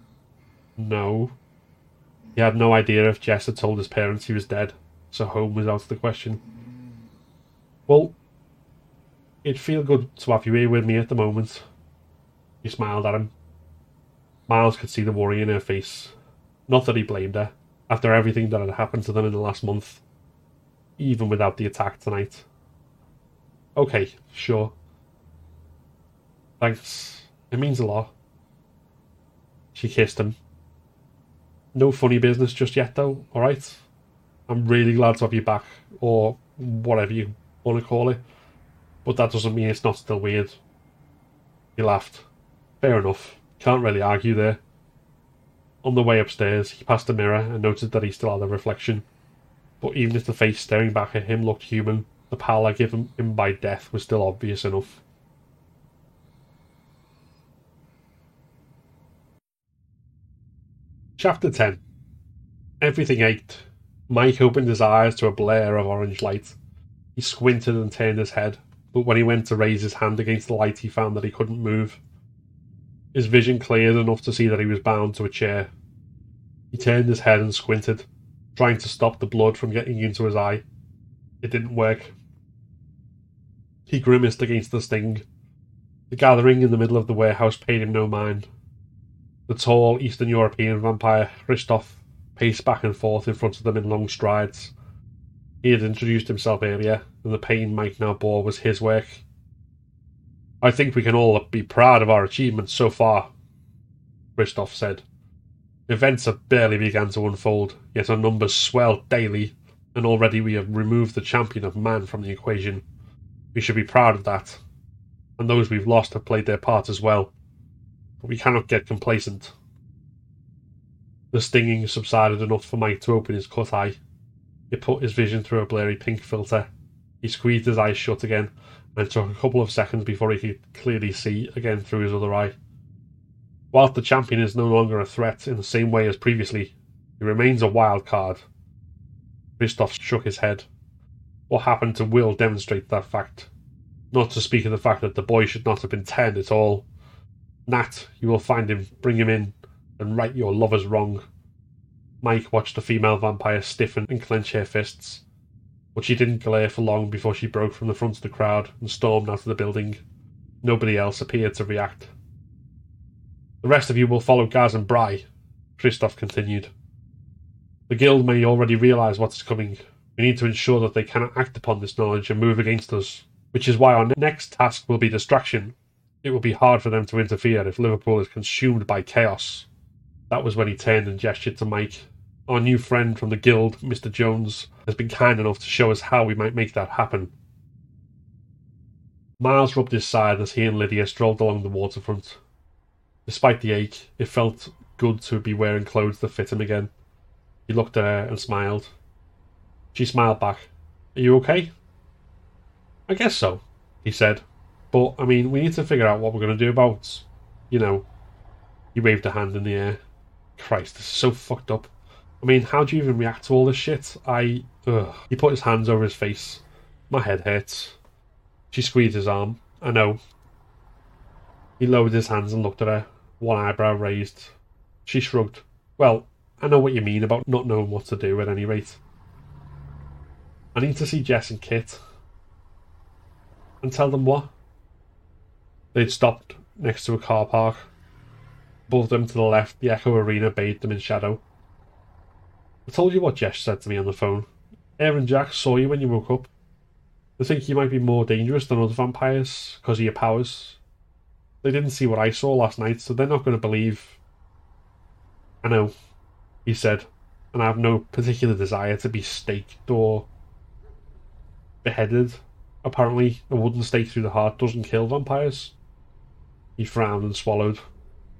no. He had no idea if Jess had told his parents he was dead, so home was out of the question. Well, it'd feel good to have you here with me at the moment. He smiled at him. Miles could see the worry in her face. Not that he blamed her, after everything that had happened to them in the last month. Even without the attack tonight. Okay, sure. Thanks. It means a lot. She kissed him, no funny business just yet, though, alright? I'm really glad to have you back, or whatever you want to call it. But that doesn't mean it's not still weird. He laughed. Fair enough. Can't really argue there. On the way upstairs, he passed a mirror and noted that he still had a reflection. But even if the face staring back at him looked human, the pallor given him by death was still obvious enough. Chapter 10 Everything ached. Mike opened his eyes to a blare of orange light. He squinted and turned his head, but when he went to raise his hand against the light, he found that he couldn't move. His vision cleared enough to see that he was bound to a chair. He turned his head and squinted, trying to stop the blood from getting into his eye. It didn't work. He grimaced against the sting. The gathering in the middle of the warehouse paid him no mind. The tall Eastern European vampire, Christoph, paced back and forth in front of them in long strides. He had introduced himself earlier, and the pain Mike now bore was his work. I think we can all be proud of our achievements so far, Christoph said. Events have barely begun to unfold, yet our numbers swell daily, and already we have removed the champion of man from the equation. We should be proud of that. And those we've lost have played their part as well. But we cannot get complacent. The stinging subsided enough for Mike to open his cut eye. It put his vision through a blurry pink filter. He squeezed his eyes shut again and took a couple of seconds before he could clearly see again through his other eye. Whilst the champion is no longer a threat in the same way as previously, he remains a wild card. Christoph shook his head. What happened to Will demonstrates that fact. Not to speak of the fact that the boy should not have been ten at all. Nat, you will find him, bring him in, and right your lovers wrong. Mike watched the female vampire stiffen and clench her fists but she didn't glare for long before she broke from the front of the crowd and stormed out of the building. Nobody else appeared to react. The rest of you will follow Gaz and Bry, Christoph continued. The guild may already realise what is coming. We need to ensure that they cannot act upon this knowledge and move against us, which is why our next task will be distraction. It will be hard for them to interfere if Liverpool is consumed by chaos. That was when he turned and gestured to Mike, our new friend from the guild, Mr. Jones, has been kind enough to show us how we might make that happen. Miles rubbed his side as he and Lydia strolled along the waterfront. Despite the ache, it felt good to be wearing clothes that fit him again. He looked at her and smiled. She smiled back. Are you okay? I guess so, he said. But, I mean, we need to figure out what we're going to do about, you know. He waved a hand in the air. Christ, this is so fucked up. I mean, how do you even react to all this shit? I. Ugh. He put his hands over his face. My head hurts. She squeezed his arm. I know. He lowered his hands and looked at her, one eyebrow raised. She shrugged. Well, I know what you mean about not knowing what to do at any rate. I need to see Jess and Kit. And tell them what? They'd stopped next to a car park. Above them to the left, the Echo Arena bathed them in shadow. I told you what Jess said to me on the phone. Aaron Jack saw you when you woke up. They think you might be more dangerous than other vampires because of your powers. They didn't see what I saw last night, so they're not going to believe. I know, he said, and I have no particular desire to be staked or beheaded. Apparently, a wooden stake through the heart doesn't kill vampires. He frowned and swallowed.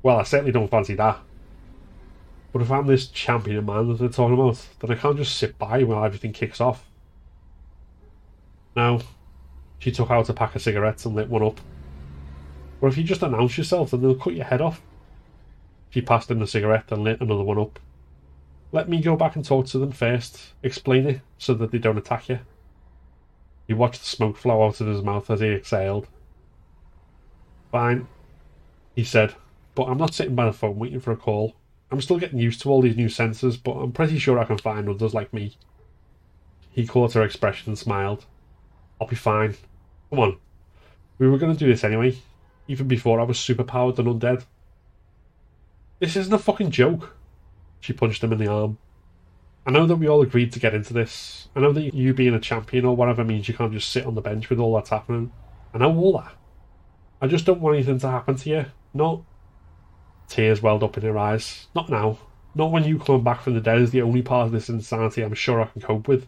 Well, I certainly don't fancy that. But if I'm this champion of man that they're talking about, then I can't just sit by while everything kicks off. Now, she took out a pack of cigarettes and lit one up. Or if you just announce yourself, then they'll cut your head off. She passed him the cigarette and lit another one up. Let me go back and talk to them first, explain it so that they don't attack you. He watched the smoke flow out of his mouth as he exhaled. Fine, he said, but I'm not sitting by the phone waiting for a call. I'm still getting used to all these new sensors, but I'm pretty sure I can find others like me. He caught her expression and smiled. I'll be fine. Come on. We were going to do this anyway, even before I was superpowered and undead. This isn't a fucking joke. She punched him in the arm. I know that we all agreed to get into this. I know that you being a champion or whatever means you can't just sit on the bench with all that's happening. I know all that. I just don't want anything to happen to you. Not Tears welled up in her eyes. Not now. Not when you coming back from the dead is the only part of this insanity I'm sure I can cope with.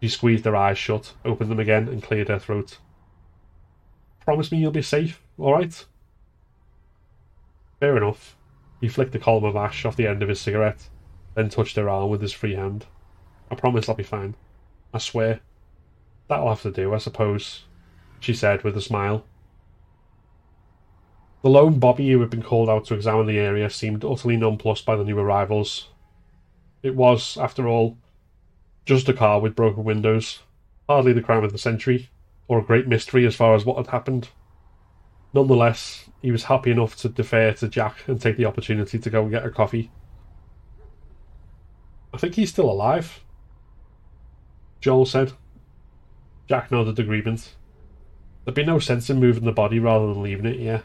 She squeezed her eyes shut, opened them again, and cleared her throat. Promise me you'll be safe, alright? Fair enough. He flicked a column of ash off the end of his cigarette, then touched her arm with his free hand. I promise I'll be fine. I swear. That'll have to do, I suppose, she said with a smile. The lone Bobby who had been called out to examine the area seemed utterly nonplussed by the new arrivals. It was, after all, just a car with broken windows, hardly the crime of the century, or a great mystery as far as what had happened. Nonetheless, he was happy enough to defer to Jack and take the opportunity to go and get a coffee. I think he's still alive, Joel said. Jack nodded agreement. There'd be no sense in moving the body rather than leaving it here.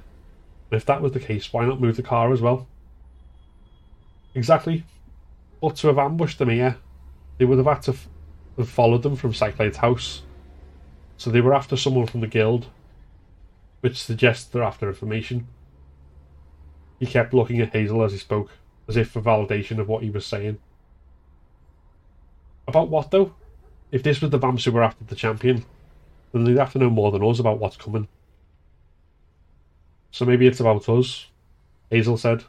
If that was the case, why not move the car as well? Exactly. But to have ambushed them here, they would have had to f- have followed them from Cyclade's house. So they were after someone from the guild, which suggests they're after information. He kept looking at Hazel as he spoke, as if for validation of what he was saying. About what, though? If this was the vamps who were after the champion, then they'd have to know more than us about what's coming. So maybe it's about us, Hazel said.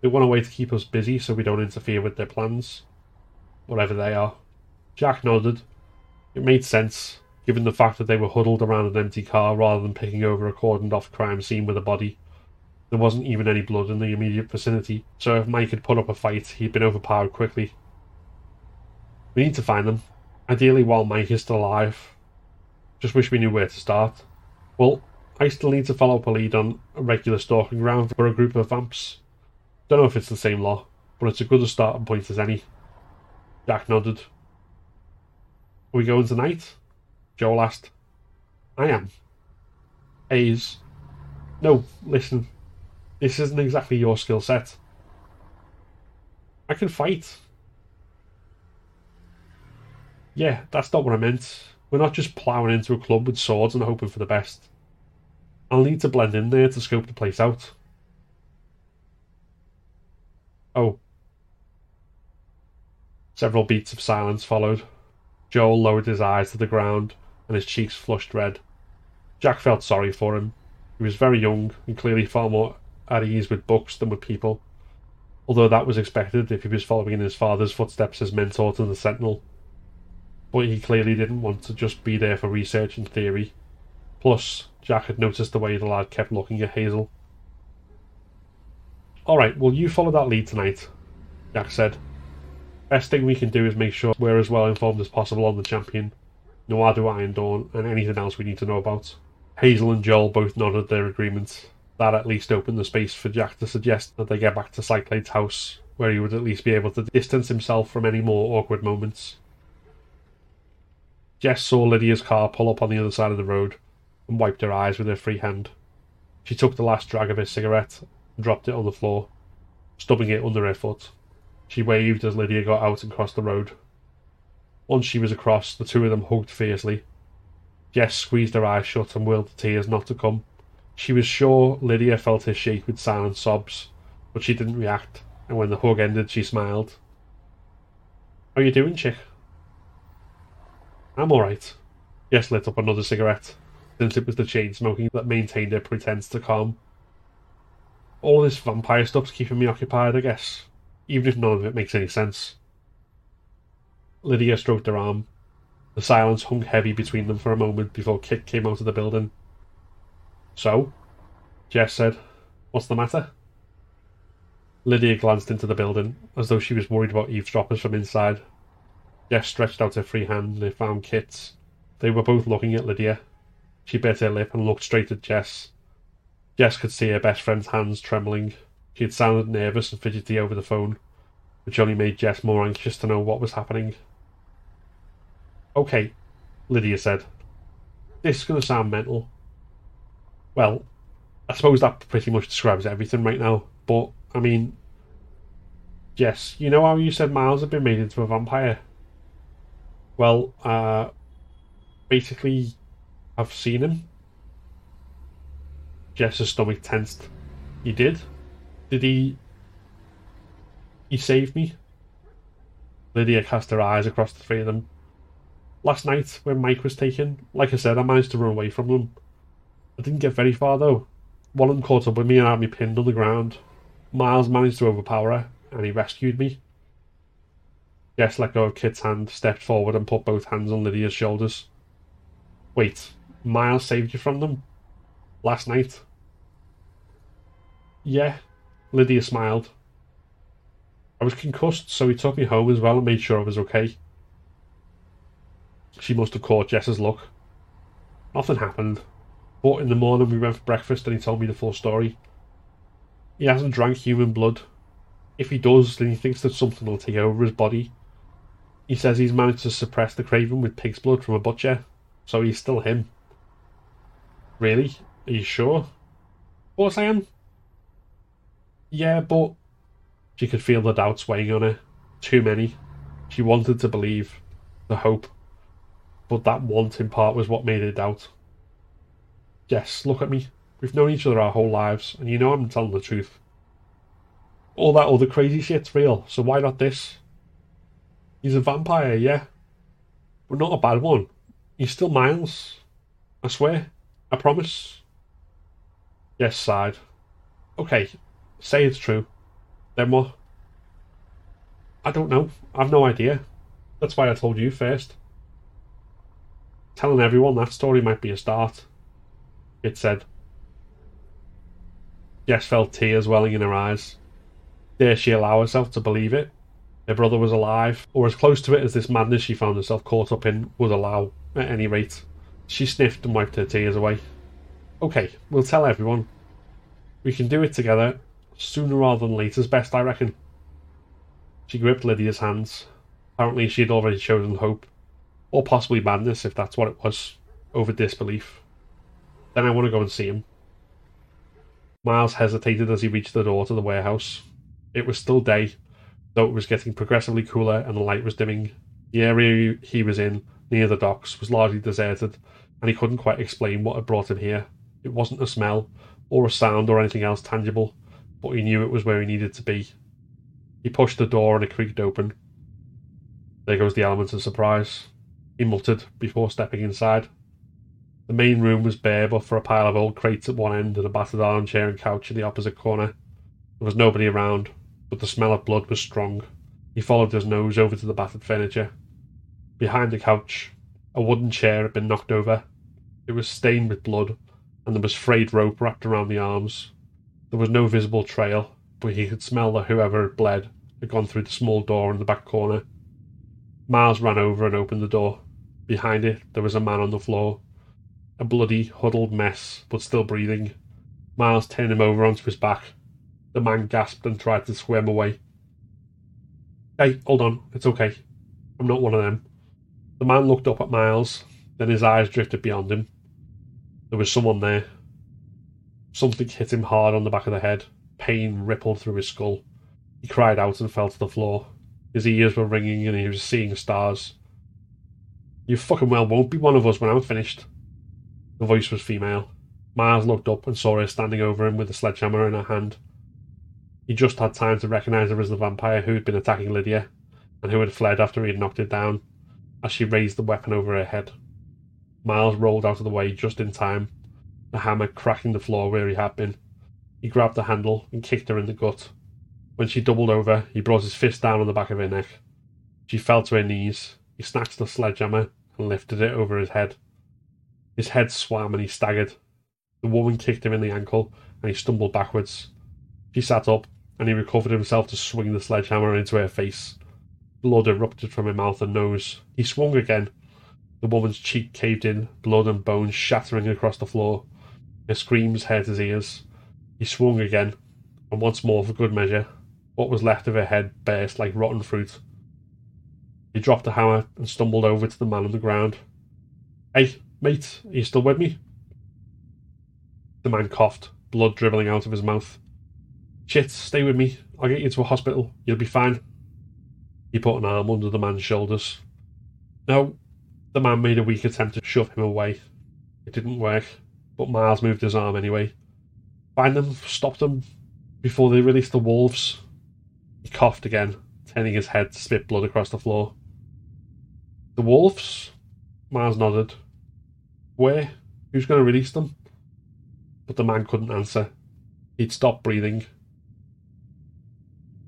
They want a way to keep us busy so we don't interfere with their plans. Whatever they are. Jack nodded. It made sense, given the fact that they were huddled around an empty car rather than picking over a cordoned off crime scene with a body. There wasn't even any blood in the immediate vicinity, so if Mike had put up a fight, he'd been overpowered quickly. We need to find them, ideally while Mike is still alive. Just wish we knew where to start. Well, I still need to follow up a lead on a regular stalking ground for a group of vamps. Don't know if it's the same law, but it's a good starting point as any. Jack nodded. Are we going tonight? Joel asked. I am. Hayes. No, listen. This isn't exactly your skill set. I can fight. Yeah, that's not what I meant. We're not just ploughing into a club with swords and hoping for the best. I'll need to blend in there to scope the place out. Oh. Several beats of silence followed. Joel lowered his eyes to the ground and his cheeks flushed red. Jack felt sorry for him. He was very young and clearly far more at ease with books than with people, although that was expected if he was following in his father's footsteps as mentor to the Sentinel. But he clearly didn't want to just be there for research and theory. Plus, Jack had noticed the way the lad kept looking at Hazel. Alright, well, you follow that lead tonight, Jack said. Best thing we can do is make sure we're as well informed as possible on the champion, Nuada Iron Dawn, and anything else we need to know about. Hazel and Joel both nodded their agreement. That at least opened the space for Jack to suggest that they get back to Cyclade's house, where he would at least be able to distance himself from any more awkward moments. Jess saw Lydia's car pull up on the other side of the road and wiped her eyes with her free hand. She took the last drag of her cigarette and dropped it on the floor, stubbing it under her foot. She waved as Lydia got out and crossed the road. Once she was across, the two of them hugged fiercely. Jess squeezed her eyes shut and willed the tears not to come. She was sure Lydia felt her shake with silent sobs, but she didn't react, and when the hug ended, she smiled. How are you doing, chick? I'm alright. Jess lit up another cigarette since it was the chain smoking that maintained a pretense to calm. All this vampire stuff's keeping me occupied, I guess, even if none of it makes any sense. Lydia stroked her arm. The silence hung heavy between them for a moment before Kit came out of the building. So? Jess said. What's the matter? Lydia glanced into the building, as though she was worried about eavesdroppers from inside. Jess stretched out her free hand and they found Kit's. They were both looking at Lydia, she bit her lip and looked straight at Jess. Jess could see her best friend's hands trembling. She had sounded nervous and fidgety over the phone, which only made Jess more anxious to know what was happening. Okay, Lydia said. This is going to sound mental. Well, I suppose that pretty much describes everything right now, but, I mean, Jess, you know how you said Miles had been made into a vampire? Well, uh, basically, I've seen him. Jess's stomach tensed. He did? Did he. He saved me. Lydia cast her eyes across the three of them. Last night, when Mike was taken, like I said, I managed to run away from them. I didn't get very far though. One of them caught up with me and had me pinned on the ground. Miles managed to overpower her, and he rescued me. Jess let go of Kit's hand, stepped forward, and put both hands on Lydia's shoulders. Wait, Miles saved you from them? Last night? Yeah, Lydia smiled. I was concussed, so he took me home as well and made sure I was okay. She must have caught Jess's look. Nothing happened, but in the morning we went for breakfast and he told me the full story. He hasn't drank human blood. If he does, then he thinks that something will take over his body. He says he's managed to suppress the craving with pig's blood from a butcher, so he's still him. Really? Are you sure? Of course I am. Yeah, but she could feel the doubts weighing on her. Too many. She wanted to believe, the hope, but that wanting part was what made her doubt. Yes, look at me. We've known each other our whole lives, and you know I'm telling the truth. All that other crazy shit's real, so why not this? He's a vampire, yeah. But not a bad one. He's still Miles. I swear. I promise. Jess, sighed. Okay, say it's true. Then what? I don't know. I've no idea. That's why I told you first. Telling everyone that story might be a start. It said. Jess felt tears welling in her eyes. Dare she allow herself to believe it? Her brother was alive, or as close to it as this madness she found herself caught up in would allow, at any rate. She sniffed and wiped her tears away. Okay, we'll tell everyone. We can do it together, Sooner rather than later's best, I reckon. She gripped Lydia's hands. Apparently, she had already chosen hope, or possibly madness, if that's what it was, over disbelief. Then I want to go and see him. Miles hesitated as he reached the door to the warehouse. It was still day, though it was getting progressively cooler and the light was dimming. The area he was in, near the docks, was largely deserted, and he couldn't quite explain what had brought him here. It wasn't a smell, or a sound, or anything else tangible but he knew it was where he needed to be. He pushed the door and it creaked open. There goes the element of surprise, he muttered before stepping inside. The main room was bare but for a pile of old crates at one end and a battered armchair and couch in the opposite corner. There was nobody around, but the smell of blood was strong. He followed his nose over to the battered furniture. Behind the couch, a wooden chair had been knocked over. It was stained with blood, and there was frayed rope wrapped around the arms. There was no visible trail, but he could smell that whoever had bled had gone through the small door in the back corner. Miles ran over and opened the door. Behind it, there was a man on the floor. A bloody, huddled mess, but still breathing. Miles turned him over onto his back. The man gasped and tried to swim away. Hey, hold on, it's okay. I'm not one of them. The man looked up at Miles, then his eyes drifted beyond him. There was someone there, Something hit him hard on the back of the head. Pain rippled through his skull. He cried out and fell to the floor. His ears were ringing and he was seeing stars. You fucking well won't be one of us when I'm finished. The voice was female. Miles looked up and saw her standing over him with a sledgehammer in her hand. He just had time to recognise her as the vampire who had been attacking Lydia, and who had fled after he had knocked it down, as she raised the weapon over her head. Miles rolled out of the way just in time the hammer cracking the floor where he had been. He grabbed the handle and kicked her in the gut. When she doubled over, he brought his fist down on the back of her neck. She fell to her knees. He snatched the sledgehammer and lifted it over his head. His head swam and he staggered. The woman kicked him in the ankle and he stumbled backwards. She sat up and he recovered himself to swing the sledgehammer into her face. Blood erupted from her mouth and nose. He swung again. The woman's cheek caved in, blood and bones shattering across the floor. Her screams hurt his ears. He swung again, and once more, for good measure, what was left of her head burst like rotten fruit. He dropped the hammer and stumbled over to the man on the ground. Hey, mate, are you still with me? The man coughed, blood dribbling out of his mouth. Shit, stay with me. I'll get you to a hospital. You'll be fine. He put an arm under the man's shoulders. No. The man made a weak attempt to shove him away. It didn't work but Miles moved his arm anyway. Find them, stop them before they release the wolves. He He coughed again, turning his head to spit blood across the floor. The wolves? Miles nodded. Where? Who's going to release them? But the man couldn't answer. He'd stopped breathing.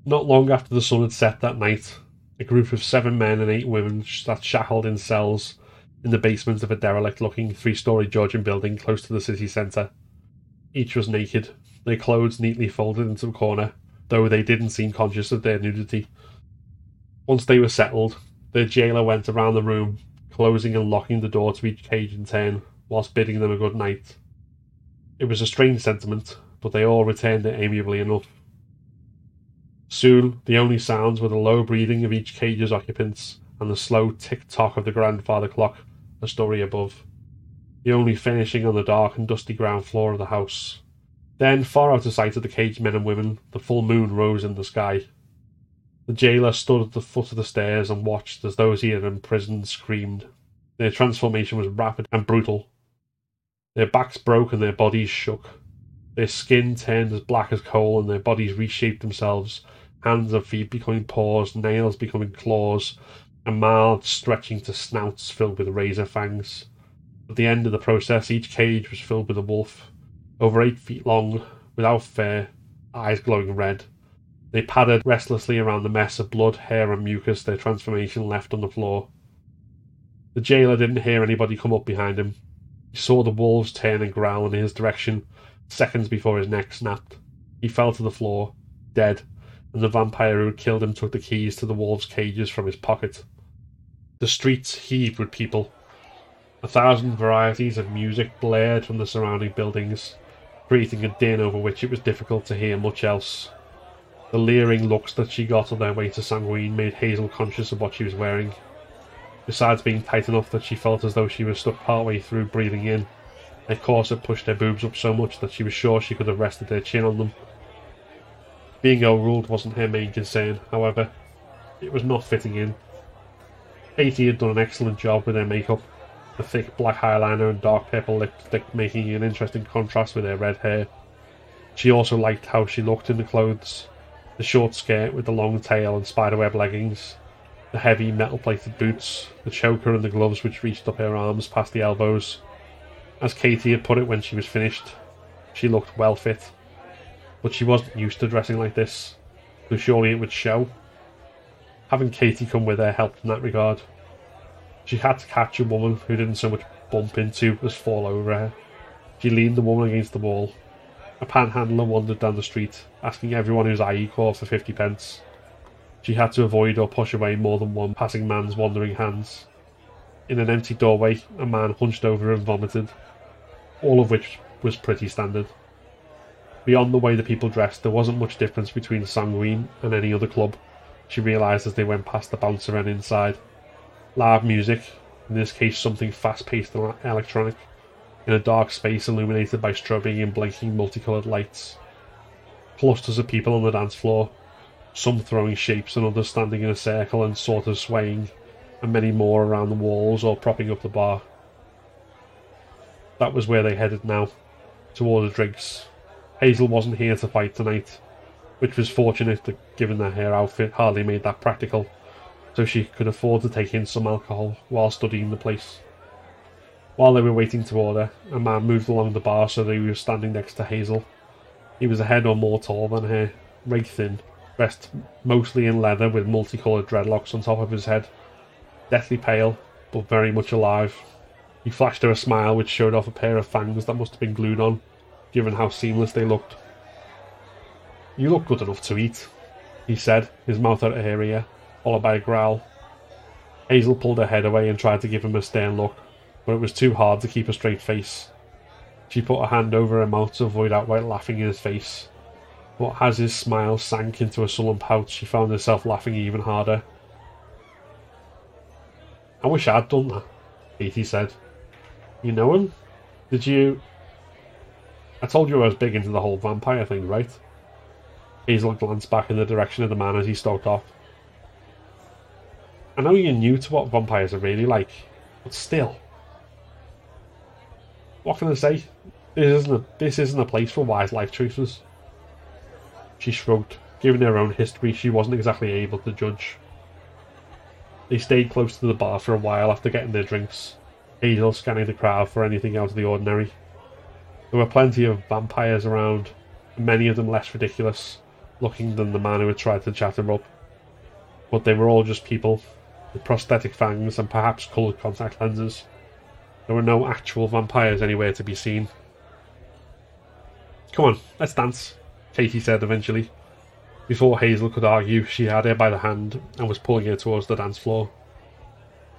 Not long after the sun had set that night, a group of seven men and eight women sat shackled in cells in the basement of a derelict looking three story Georgian building close to the city centre. Each was naked, their clothes neatly folded into a corner, though they didn't seem conscious of their nudity. Once they were settled, the jailer went around the room, closing and locking the door to each cage in turn, whilst bidding them a good night. It was a strange sentiment, but they all returned it amiably enough. Soon, the only sounds were the low breathing of each cage's occupants and the slow tick tock of the grandfather clock a story above, the only finishing on the dark and dusty ground floor of the house. Then, far out of sight of the caged men and women, the full moon rose in the sky. The jailer stood at the foot of the stairs and watched as those he had imprisoned screamed. Their transformation was rapid and brutal. Their backs broke and their bodies shook. Their skin turned as black as coal and their bodies reshaped themselves hands and feet becoming paws, nails becoming claws, and mouths stretching to snouts filled with razor fangs. At the end of the process, each cage was filled with a wolf, over eight feet long, without fur, eyes glowing red. They padded restlessly around the mess of blood, hair, and mucus their transformation left on the floor. The jailer didn't hear anybody come up behind him. He saw the wolves turn and growl in his direction seconds before his neck snapped. He fell to the floor, dead, and the vampire who had killed him took the keys to the wolves' cages from his pocket. The streets heaved with people. A thousand varieties of music blared from the surrounding buildings, creating a din over which it was difficult to hear much else. The leering looks that she got on their way to Sanguine made Hazel conscious of what she was wearing. Besides being tight enough that she felt as though she was stuck partway through breathing in, her corset pushed her boobs up so much that she was sure she could have rested her chin on them being overruled wasn't her main concern, however. It was not fitting in. Katie had done an excellent job with her makeup, the thick black eyeliner and dark purple lipstick making an interesting contrast with her red hair. She also liked how she looked in the clothes the short skirt with the long tail and spiderweb leggings, the heavy metal plated boots, the choker and the gloves which reached up her arms past the elbows. As Katie had put it when she was finished, she looked well fit but she wasn't used to dressing like this, so surely it would show. Having Katie come with her helped in that regard. She had to catch a woman who didn't so much bump into as fall over her. She leaned the woman against the wall. A panhandler wandered down the street, asking everyone whose eye he caught for fifty pence. She had to avoid or push away more than one passing man's wandering hands. In an empty doorway, a man hunched over and vomited, all of which was pretty standard. Beyond the way the people dressed, there wasn't much difference between Sanguine and any other club, she realised as they went past the bouncer and inside. Loud music, in this case something fast paced and electronic, in a dark space illuminated by strobing and blinking multicoloured lights. Clusters of people on the dance floor, some throwing shapes and others standing in a circle and sort of swaying, and many more around the walls or propping up the bar. That was where they headed now, to order drinks, Hazel wasn't here to fight tonight, which was fortunate given that her outfit hardly made that practical, so she could afford to take in some alcohol while studying the place. While they were waiting to order, a man moved along the bar so he was standing next to Hazel. He was a head or more tall than her, very thin, dressed mostly in leather with multicoloured dreadlocks on top of his head. Deathly pale, but very much alive. He flashed her a smile which showed off a pair of fangs that must have been glued on, given how seamless they looked. You look good enough to eat, he said, his mouth out of her ear, followed by a growl. Hazel pulled her head away and tried to give him a stern look, but it was too hard to keep a straight face. She put a hand over her mouth to avoid outright laughing in his face, but as his smile sank into a sullen pout, she found herself laughing even harder. I wish I'd done that, Katie said. You know him? Did you. I told you I was big into the whole vampire thing, right? Hazel glanced back in the direction of the man as he stalked off. I know you're new to what vampires are really like, but still. What can I say? This isn't a, this isn't a place for wise life choices. She shrugged, Given their own history, she wasn't exactly able to judge. They stayed close to the bar for a while after getting their drinks, Hazel scanning the crowd for anything out of the ordinary. There were plenty of vampires around, many of them less ridiculous looking than the man who had tried to chat her up. But they were all just people, with prosthetic fangs and perhaps coloured contact lenses. There were no actual vampires anywhere to be seen. Come on, let's dance, Katie said eventually. Before Hazel could argue, she had her by the hand and was pulling her towards the dance floor.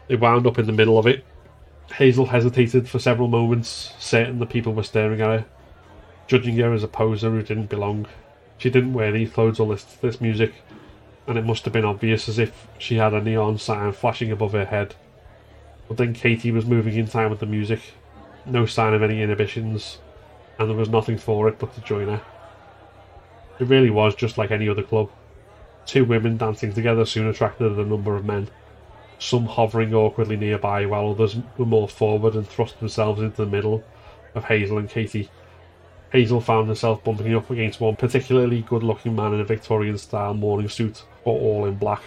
They wound up in the middle of it. Hazel hesitated for several moments, certain the people were staring at her, judging her as a poser who didn't belong. She didn't wear these clothes or listen to this music, and it must have been obvious as if she had a neon sign flashing above her head. But then Katie was moving in time with the music, no sign of any inhibitions, and there was nothing for it but to join her. It really was just like any other club. Two women dancing together soon attracted a number of men, some hovering awkwardly nearby while others were more forward and thrust themselves into the middle of Hazel and Katie. Hazel found herself bumping up against one particularly good looking man in a Victorian style morning suit, all in black.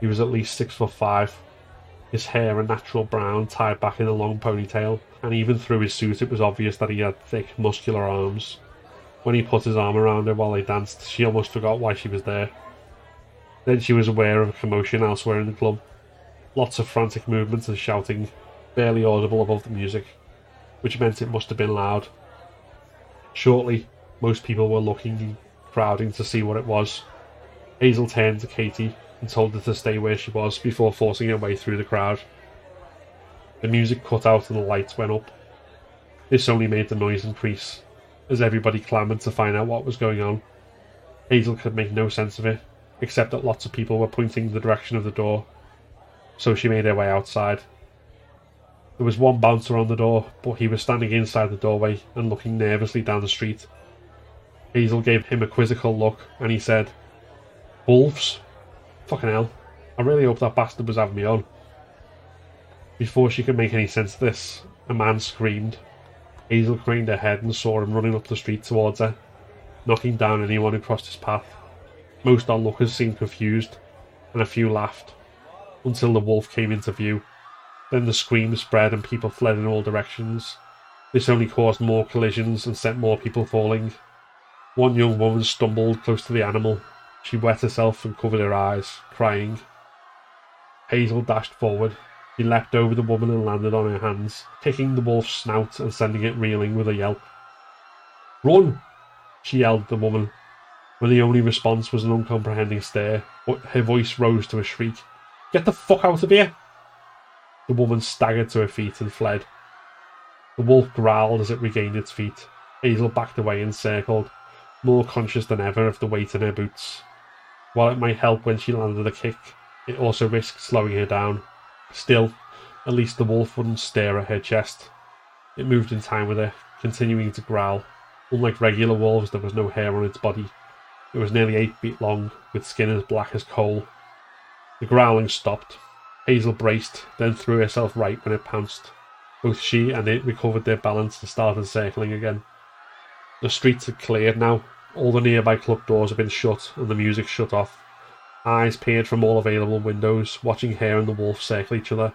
He was at least six foot five, his hair a natural brown tied back in a long ponytail, and even through his suit it was obvious that he had thick, muscular arms. When he put his arm around her while they danced, she almost forgot why she was there. Then she was aware of a commotion elsewhere in the club. Lots of frantic movement and shouting, barely audible above the music, which meant it must have been loud. Shortly, most people were looking, and crowding to see what it was. Hazel turned to Katie and told her to stay where she was before forcing her way through the crowd. The music cut out and the lights went up. This only made the noise increase, as everybody clamoured to find out what was going on. Hazel could make no sense of it, except that lots of people were pointing in the direction of the door, so she made her way outside. There was one bouncer on the door, but he was standing inside the doorway and looking nervously down the street. Hazel gave him a quizzical look, and he said, Wolves? Fucking hell. I really hope that bastard was having me on. Before she could make any sense of this, a man screamed, Hazel craned her head and saw him running up the street towards her, knocking down anyone who crossed his path. Most onlookers seemed confused, and a few laughed, until the wolf came into view. Then the screams spread and people fled in all directions. This only caused more collisions and sent more people falling. One young woman stumbled close to the animal. She wet herself and covered her eyes, crying. Hazel dashed forward, he leapt over the woman and landed on her hands, kicking the wolf's snout and sending it reeling with a yelp. Run! she yelled at the woman, when the only response was an uncomprehending stare, her voice rose to a shriek. Get the fuck out of here! The woman staggered to her feet and fled. The wolf growled as it regained its feet. Hazel backed away and circled, more conscious than ever of the weight in her boots. While it might help when she landed a kick, it also risked slowing her down. Still, at least the wolf wouldn't stare at her chest. It moved in time with her, continuing to growl. Unlike regular wolves, there was no hair on its body. It was nearly eight feet long, with skin as black as coal. The growling stopped. Hazel braced, then threw herself right when it pounced. Both she and it recovered their balance and started circling again. The streets had cleared now. All the nearby club doors had been shut and the music shut off. Eyes peered from all available windows, watching her and the wolf circle each other.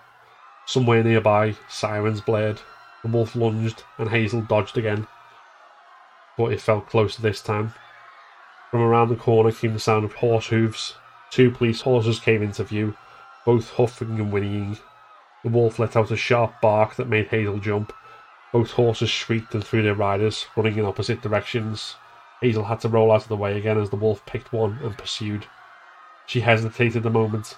Somewhere nearby, sirens blared. The wolf lunged, and Hazel dodged again. But it felt closer this time. From around the corner came the sound of horse hooves. Two police horses came into view, both huffing and whinnying. The wolf let out a sharp bark that made Hazel jump. Both horses shrieked and threw their riders, running in opposite directions. Hazel had to roll out of the way again as the wolf picked one and pursued. She hesitated a moment.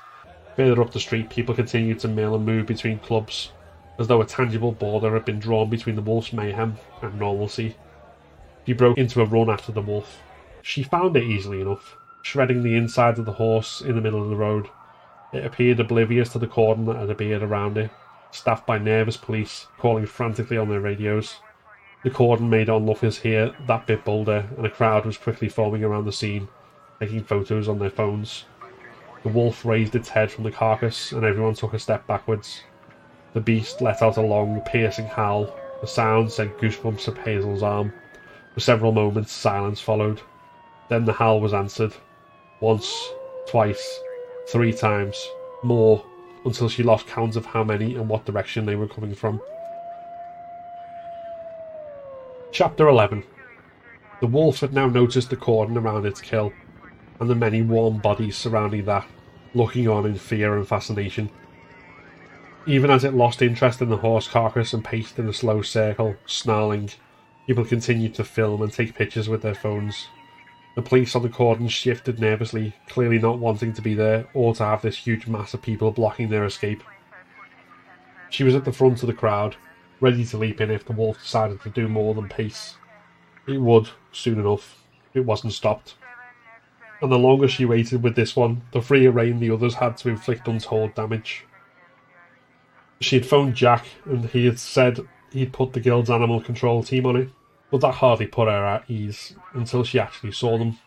Further up the street, people continued to mill and move between clubs, as though a tangible border had been drawn between the wolf's mayhem and normalcy. She broke into a run after the wolf. She found it easily enough, shredding the inside of the horse in the middle of the road. It appeared oblivious to the cordon that had appeared around it, staffed by nervous police calling frantically on their radios. The cordon made onlookers hear that bit bolder, and a crowd was quickly forming around the scene, taking photos on their phones. The wolf raised its head from the carcass, and everyone took a step backwards. The beast let out a long, piercing howl. The sound sent goosebumps up Hazel's arm. For several moments, silence followed. Then the howl was answered. Once, twice, three times, more, until she lost count of how many and what direction they were coming from. Chapter 11 The wolf had now noticed the cordon around its kill, and the many warm bodies surrounding that, looking on in fear and fascination. Even as it lost interest in the horse carcass and paced in a slow circle, snarling, people continued to film and take pictures with their phones. The police on the cordon shifted nervously, clearly not wanting to be there or to have this huge mass of people blocking their escape. She was at the front of the crowd, ready to leap in if the wolf decided to do more than pace. It would, soon enough. It wasn't stopped. And the longer she waited with this one, the freer rein the others had to inflict untold damage. She had phoned Jack, and he had said he'd put the guild's animal control team on it, but that hardly put her at ease until she actually saw them.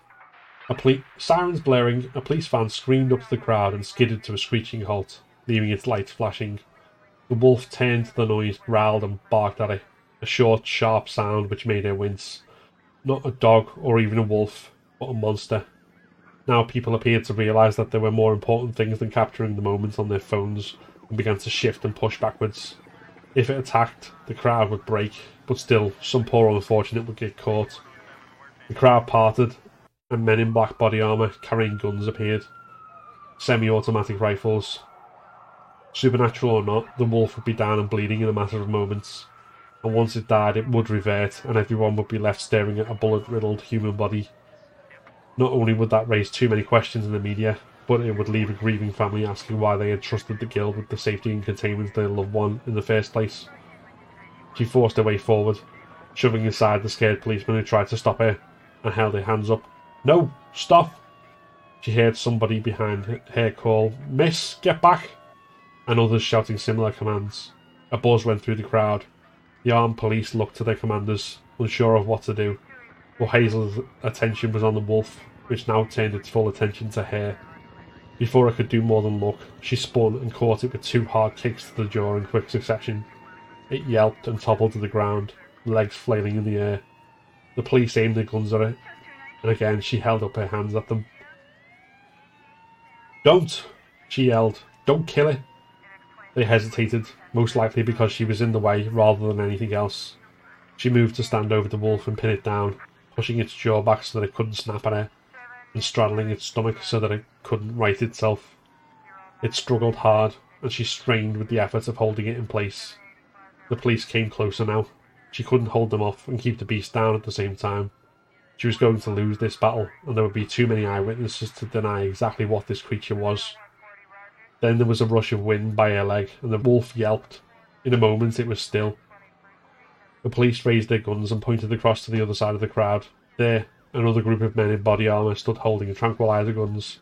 A poli- sirens blaring, a police van screamed up to the crowd and skidded to a screeching halt, leaving its lights flashing. The wolf turned to the noise, growled, and barked at it, a short, sharp sound which made her wince. Not a dog or even a wolf, but a monster. Now people appeared to realise that there were more important things than capturing the moment on their phones and began to shift and push backwards. If it attacked, the crowd would break, but still, some poor unfortunate would get caught. The crowd parted, and men in black body armour carrying guns appeared. Semi automatic rifles. Supernatural or not, the wolf would be down and bleeding in a matter of moments. And once it died, it would revert, and everyone would be left staring at a bullet riddled human body. Not only would that raise too many questions in the media, but it would leave a grieving family asking why they had trusted the guild with the safety and containment of their loved one in the first place. She forced her way forward, shoving aside the scared policeman who tried to stop her, and held her hands up. No, stop! She heard somebody behind her call, Miss, get back! And others shouting similar commands. A buzz went through the crowd. The armed police looked to their commanders, unsure of what to do. But Hazel's attention was on the wolf, which now turned its full attention to her. Before I could do more than look, she spun and caught it with two hard kicks to the jaw in quick succession. It yelped and toppled to the ground, legs flailing in the air. The police aimed their guns at it, and again she held up her hands at them. Don't! she yelled. Don't kill it! They hesitated, most likely because she was in the way rather than anything else. She moved to stand over the wolf and pin it down, pushing its jaw back so that it couldn't snap at her and straddling its stomach so that it couldn't right itself. It struggled hard, and she strained with the effort of holding it in place. The police came closer now. She couldn't hold them off and keep the beast down at the same time. She was going to lose this battle, and there would be too many eyewitnesses to deny exactly what this creature was. Then there was a rush of wind by her leg, and the wolf yelped. In a moment it was still. The police raised their guns and pointed across to the other side of the crowd. There, Another group of men in body armour stood holding tranquilizer guns.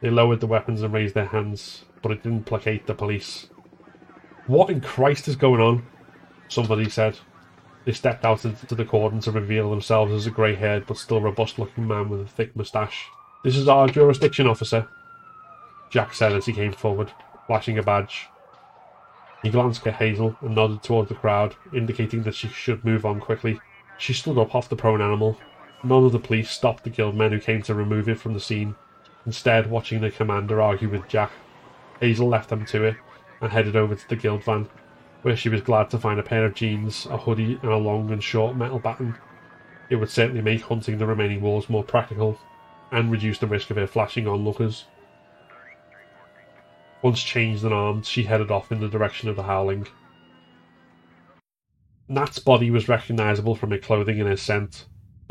They lowered the weapons and raised their hands, but it didn't placate the police. What in Christ is going on? Somebody said. They stepped out into the cordon to reveal themselves as a grey haired but still robust looking man with a thick moustache. This is our jurisdiction, officer, Jack said as he came forward, flashing a badge. He glanced at Hazel and nodded toward the crowd, indicating that she should move on quickly. She stood up off the prone animal None of the police stopped the guild men who came to remove it from the scene, instead watching the commander argue with Jack. Hazel left them to it and headed over to the guild van, where she was glad to find a pair of jeans, a hoodie, and a long and short metal baton. It would certainly make hunting the remaining wolves more practical and reduce the risk of her flashing onlookers. Once changed and armed, she headed off in the direction of the howling. Nat's body was recognisable from her clothing and her scent,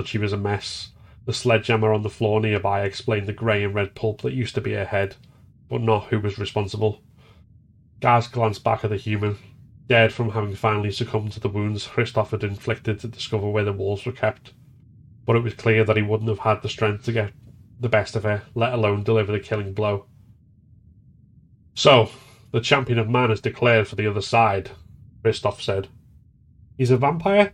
she was a mess. The sledgehammer on the floor nearby explained the grey and red pulp that used to be her head, but not who was responsible. Gaz glanced back at the human, dead from having finally succumbed to the wounds Christoph had inflicted to discover where the wolves were kept. But it was clear that he wouldn't have had the strength to get the best of her, let alone deliver the killing blow. So, the champion of man is declared for the other side, Christoph said. He's a vampire?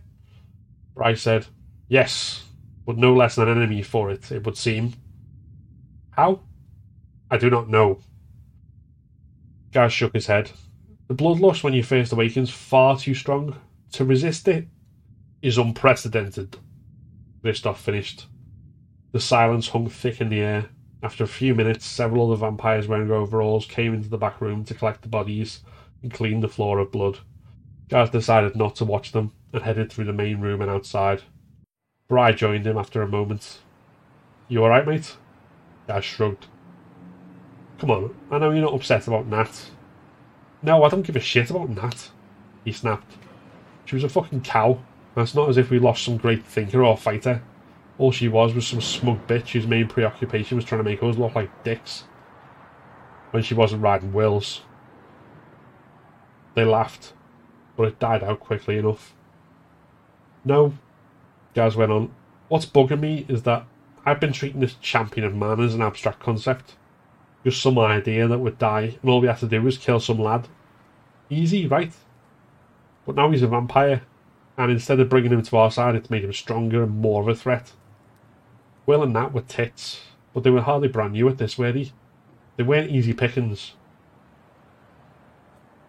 Bryce said. Yes, but no less an enemy for it, it would seem. How? I do not know. Gaz shook his head. The bloodlust when you first awakens far too strong. To resist it is unprecedented. Christoph finished. The silence hung thick in the air. After a few minutes, several other vampires wearing overalls came into the back room to collect the bodies and clean the floor of blood. Gaz decided not to watch them and headed through the main room and outside. Bry joined him after a moment. You alright, mate? Gaz shrugged. Come on, I know you're not upset about Nat. No, I don't give a shit about Nat, he snapped. She was a fucking cow, it's not as if we lost some great thinker or fighter. All she was was some smug bitch whose main preoccupation was trying to make us look like dicks. When she wasn't riding Wills. They laughed, but it died out quickly enough. No, Gaz went on. What's bugging me is that I've been treating this champion of man as an abstract concept. Just some idea that would die, and all we have to do is kill some lad. Easy, right? But now he's a vampire, and instead of bringing him to our side, it's made him stronger and more of a threat. Will and Nat were tits, but they were hardly brand new at this, were they? They weren't easy pickings.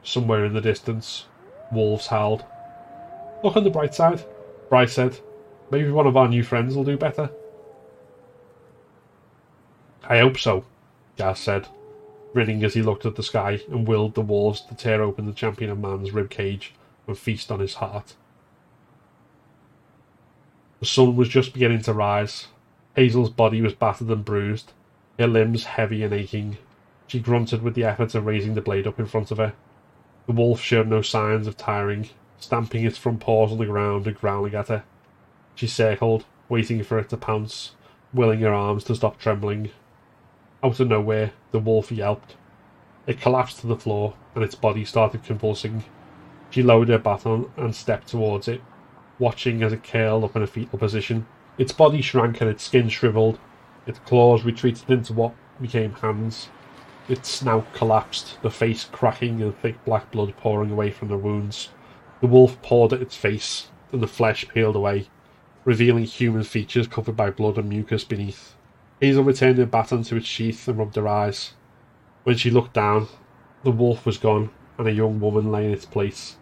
Somewhere in the distance, wolves howled. Look on the bright side, Bryce said. Maybe one of our new friends will do better. I hope so, Gaz said, grinning as he looked at the sky and willed the wolves to tear open the champion of man's rib cage and feast on his heart. The sun was just beginning to rise. Hazel's body was battered and bruised, her limbs heavy and aching. She grunted with the effort of raising the blade up in front of her. The wolf showed no signs of tiring, stamping its front paws on the ground and growling at her. She circled, waiting for it to pounce, willing her arms to stop trembling out of nowhere, the wolf yelped. It collapsed to the floor, and its body started convulsing. She lowered her baton and stepped towards it, watching as it curled up in a fetal position. Its body shrank and its skin shriveled. Its claws retreated into what became hands. Its snout collapsed, the face cracking and thick black blood pouring away from the wounds. The wolf pawed at its face, and the flesh peeled away, revealing human features covered by blood and mucus beneath. Hazel returned her baton to its sheath and rubbed her eyes. When she looked down, the wolf was gone, and a young woman lay in its place,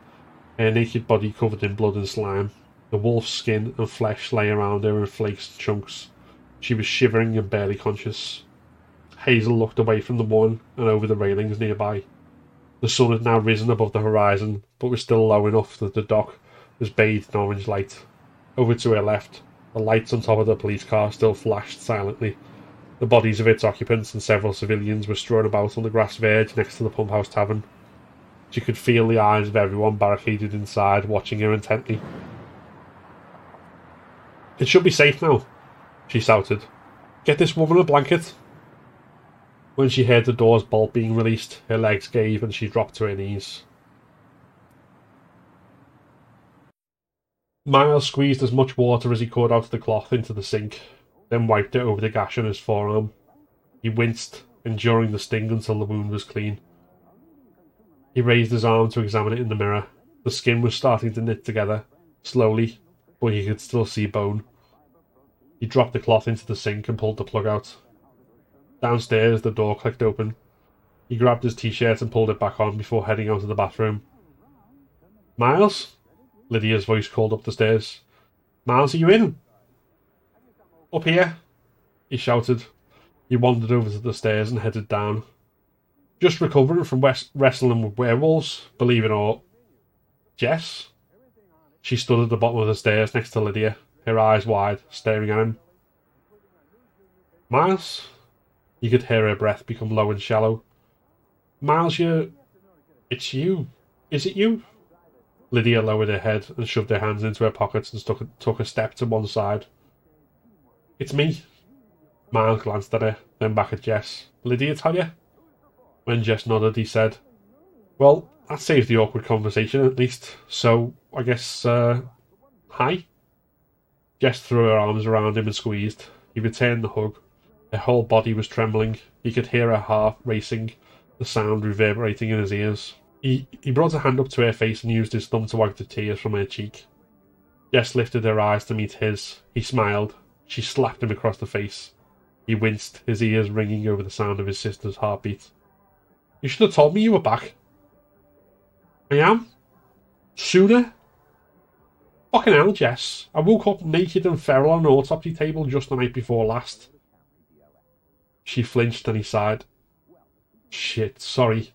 her naked body covered in blood and slime. The wolf's skin and flesh lay around her in flakes and chunks. She was shivering and barely conscious. Hazel looked away from the woman and over the railings nearby. The sun had now risen above the horizon, but was still low enough that the dock was bathed in orange light. Over to her left, the lights on top of the police car still flashed silently. The bodies of its occupants and several civilians were strewn about on the grass verge next to the pump house tavern. She could feel the eyes of everyone barricaded inside, watching her intently. It should be safe now, she shouted. Get this woman a blanket. When she heard the door's bolt being released, her legs gave and she dropped to her knees. Miles squeezed as much water as he could out of the cloth into the sink, then wiped it over the gash on his forearm. He winced, enduring the sting until the wound was clean. He raised his arm to examine it in the mirror. The skin was starting to knit together, slowly, but he could still see bone. He dropped the cloth into the sink and pulled the plug out. Downstairs, the door clicked open. He grabbed his t shirt and pulled it back on before heading out of the bathroom. Miles? Lydia's voice called up the stairs. Miles, are you in? Up here, he shouted. He wandered over to the stairs and headed down. Just recovering from west- wrestling with werewolves, believe it or Jess? She stood at the bottom of the stairs next to Lydia, her eyes wide, staring at him. Miles? You could hear her breath become low and shallow. Miles, you. It's you. Is it you? Lydia lowered her head and shoved her hands into her pockets and took a, took a step to one side. It's me. Miles glanced at her, then back at Jess. Lydia tell you? When Jess nodded, he said, Well, that saves the awkward conversation at least. So, I guess, uh, hi? Jess threw her arms around him and squeezed. He returned the hug. Her whole body was trembling. He could hear her heart racing, the sound reverberating in his ears. He, he brought a hand up to her face and used his thumb to wipe the tears from her cheek. Jess lifted her eyes to meet his. He smiled. She slapped him across the face. He winced, his ears ringing over the sound of his sister's heartbeat. You should have told me you were back. I am? Sooner? Fucking hell, Jess. I woke up naked and feral on an autopsy table just the night before last. She flinched and he sighed. Shit, sorry.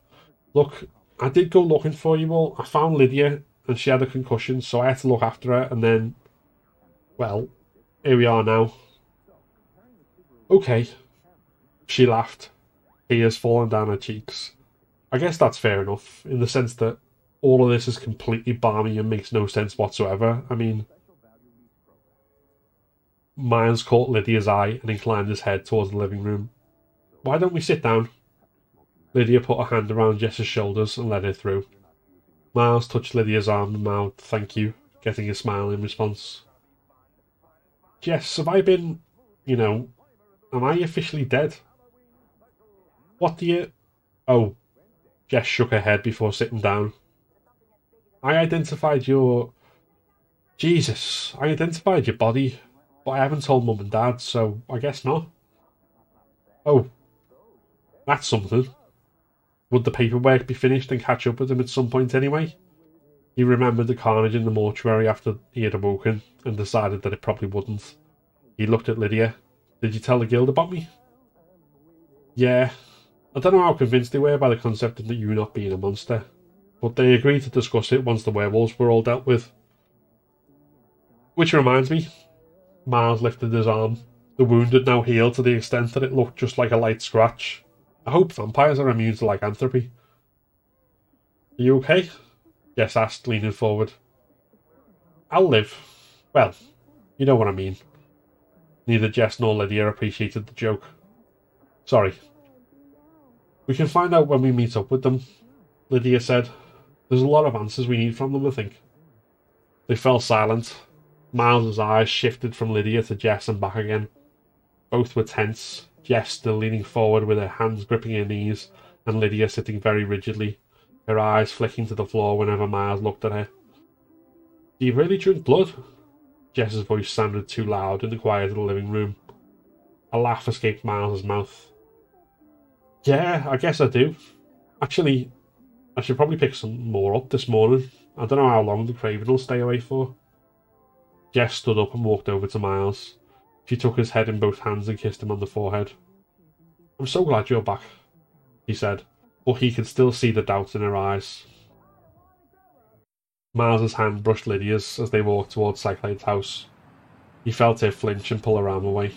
Look, I did go looking for you all. I found Lydia and she had a concussion, so I had to look after her and then. Well, here we are now. Okay. She laughed, tears falling down her cheeks. I guess that's fair enough, in the sense that all of this is completely balmy and makes no sense whatsoever. I mean, Miles caught Lydia's eye and inclined his head towards the living room. Why don't we sit down? Lydia put her hand around Jess's shoulders and led her through. Miles touched Lydia's arm and mouth, thank you, getting a smile in response. Jess, have I been, you know, am I officially dead? What do you. Oh. Jess shook her head before sitting down. I identified your. Jesus, I identified your body, but I haven't told Mum and Dad, so I guess not. Oh. That's something. Would the paperwork be finished and catch up with him at some point anyway? He remembered the carnage in the mortuary after he had awoken and decided that it probably wouldn't. He looked at Lydia. Did you tell the guild about me? Yeah. I don't know how convinced they were by the concept of you not being a monster, but they agreed to discuss it once the werewolves were all dealt with. Which reminds me, Miles lifted his arm. The wound had now healed to the extent that it looked just like a light scratch. I hope vampires are immune to lycanthropy. Are you okay? Jess asked, leaning forward. I'll live. Well, you know what I mean. Neither Jess nor Lydia appreciated the joke. Sorry. We can find out when we meet up with them, Lydia said. There's a lot of answers we need from them, I think. They fell silent. Miles's eyes shifted from Lydia to Jess and back again. Both were tense, Jess still leaning forward with her hands gripping her knees, and Lydia sitting very rigidly, her eyes flicking to the floor whenever Miles looked at her. Do you really drink blood? Jess's voice sounded too loud in the quiet of the living room. A laugh escaped Miles's mouth. Yeah, I guess I do. Actually, I should probably pick some more up this morning. I don't know how long the craving will stay away for. Jess stood up and walked over to Miles. She took his head in both hands and kissed him on the forehead. I'm so glad you're back, he said, but he could still see the doubt in her eyes. Miles's hand brushed Lydia's as they walked towards Cyclade's house. He felt her flinch and pull her arm away.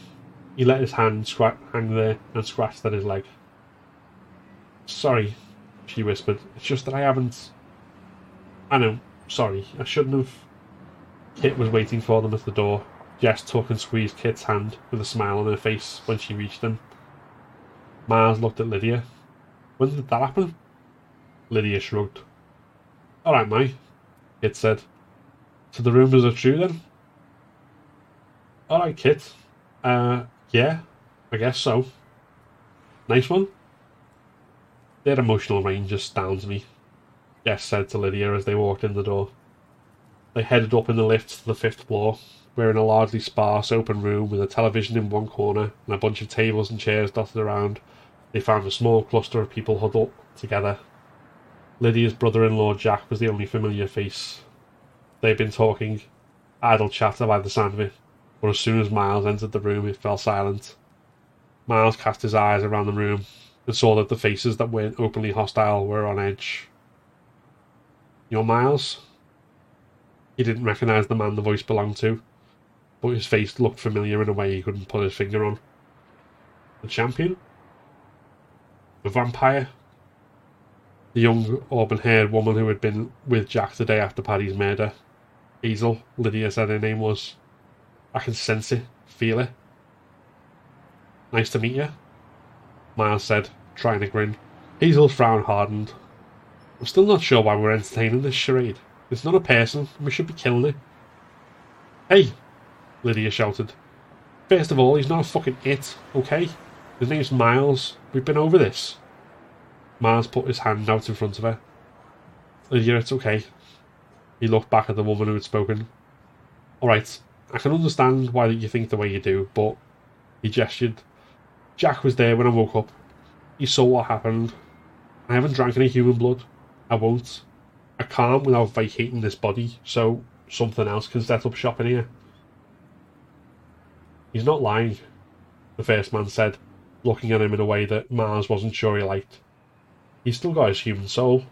He let his hand scra- hang there and scratched at his leg. Sorry, she whispered. It's just that I haven't. I know, sorry, I shouldn't have. Kit was waiting for them at the door. Jess took and squeezed Kit's hand with a smile on her face when she reached him. Miles looked at Lydia. When did that happen? Lydia shrugged. All right, Mike, Kit said. So the rumours are true then? All right, Kit. Uh, yeah, I guess so. Nice one. Their emotional range astounds me, Jess said to Lydia as they walked in the door. They headed up in the lift to the fifth floor, we're in a largely sparse open room with a television in one corner and a bunch of tables and chairs dotted around. They found a small cluster of people huddled together. Lydia's brother in law Jack was the only familiar face. They'd been talking, idle chatter by the sound of it, but as soon as Miles entered the room, it fell silent. Miles cast his eyes around the room and saw that the faces that weren't openly hostile were on edge. You're Miles? He didn't recognize the man the voice belonged to but his face looked familiar in a way he couldn't put his finger on. The champion? The vampire? The young auburn haired woman who had been with Jack the day after Paddy's murder. Hazel, Lydia said her name was. I can sense it, feel it. Nice to meet you, Miles said, trying to grin. Hazel's frown hardened. I'm still not sure why we're entertaining this charade. It's not a person, we should be killing it. Hey, Lydia shouted. First of all, he's not a fucking it, okay? His name's Miles. We've been over this. Miles put his hand out in front of her. Lydia, it's okay. He looked back at the woman who had spoken. Alright, I can understand why you think the way you do, but he gestured. Jack was there when I woke up. He saw what happened. I haven't drank any human blood. I won't. I can't without vacating this body, so something else can set up shop in here. He's not lying, the first man said, looking at him in a way that Mars wasn't sure he liked. He's still got his human soul.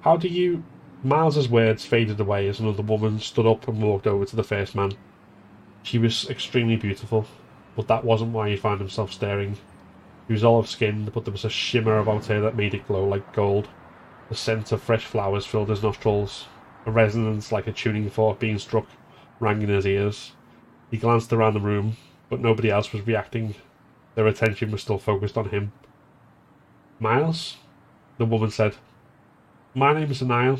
How do you... Miles's words faded away as another woman stood up and walked over to the first man. She was extremely beautiful, but that wasn't why he found himself staring. She was olive skinned, but there was a shimmer about her that made it glow like gold. The scent of fresh flowers filled his nostrils. A resonance like a tuning fork being struck rang in his ears. He glanced around the room, but nobody else was reacting. Their attention was still focused on him. Miles? The woman said. My name is Niall.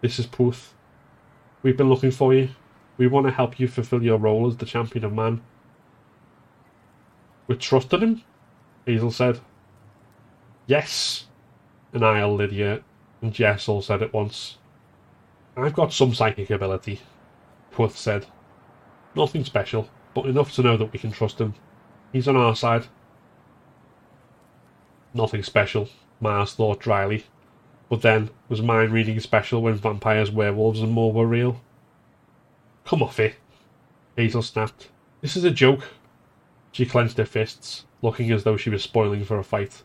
This is Porth. We've been looking for you. We want to help you fulfill your role as the champion of man. We trusted him? Hazel said. Yes, Niall, Lydia, and Jess all said at once. I've got some psychic ability, Porth said. Nothing special, but enough to know that we can trust him. He's on our side. Nothing special, Mars thought dryly. But then, was mind reading special when vampires, werewolves, and more were real? Come off it, Hazel snapped. This is a joke. She clenched her fists, looking as though she was spoiling for a fight.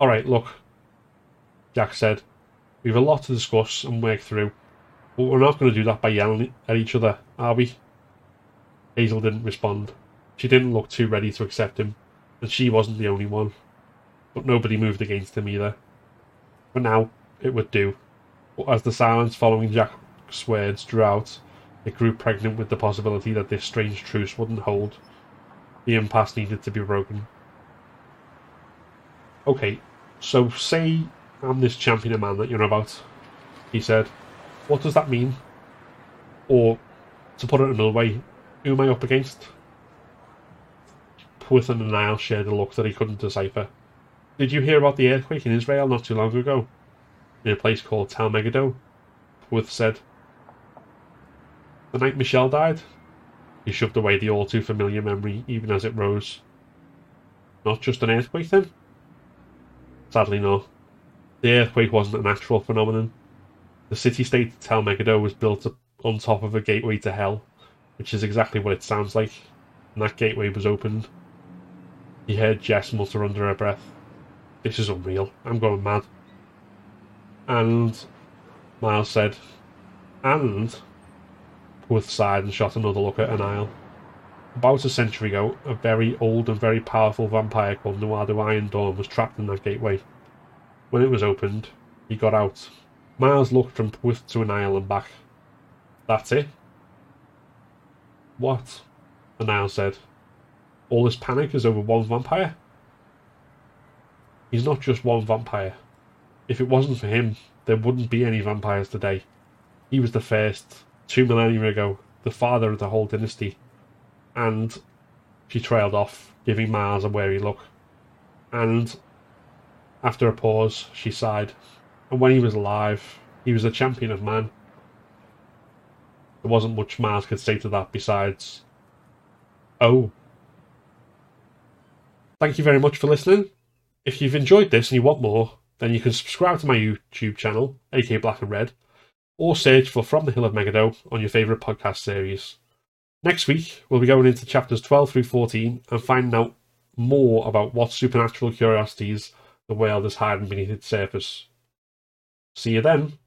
Alright, look, Jack said. We've a lot to discuss and work through, but we're not going to do that by yelling at each other, are we? Hazel didn't respond. She didn't look too ready to accept him, and she wasn't the only one. But nobody moved against him either. For now, it would do. But as the silence following Jack's words drew out, it grew pregnant with the possibility that this strange truce wouldn't hold. The impasse needed to be broken. Okay, so say I'm this champion of man that you're about, he said. What does that mean? Or, to put it another way, who am I up against? Porth and Niall shared a look that he couldn't decipher. Did you hear about the earthquake in Israel not too long ago? In a place called Tel Megiddo? Porth said. The night Michelle died? He shoved away the all too familiar memory even as it rose. Not just an earthquake then? Sadly, no. The earthquake wasn't a natural phenomenon. The city state Tel Megiddo was built on top of a gateway to hell, which is exactly what it sounds like, and that gateway was opened. He heard Jess mutter under her breath, This is unreal. I'm going mad. And Miles said, And Porth sighed and shot another look at Niall. About a century ago, a very old and very powerful vampire called Nuada Iron Dawn was trapped in that gateway. When it was opened, he got out. Miles looked from Porth to Niall and back. That's it? What? Niall said. All this panic is over one vampire? He's not just one vampire. If it wasn't for him, there wouldn't be any vampires today. He was the first, two millennia ago, the father of the whole dynasty. And she trailed off, giving Miles a wary look. And after a pause, she sighed. And when he was alive, he was a champion of man. There wasn't much Miles could say to that besides, Oh. Thank you very much for listening. If you've enjoyed this and you want more, then you can subscribe to my YouTube channel, AK Black and Red, or search for From the Hill of Megiddo on your favourite podcast series. Next week, we'll be going into chapters 12 through 14 and finding out more about what supernatural curiosities the world is hiding beneath its surface. See you then.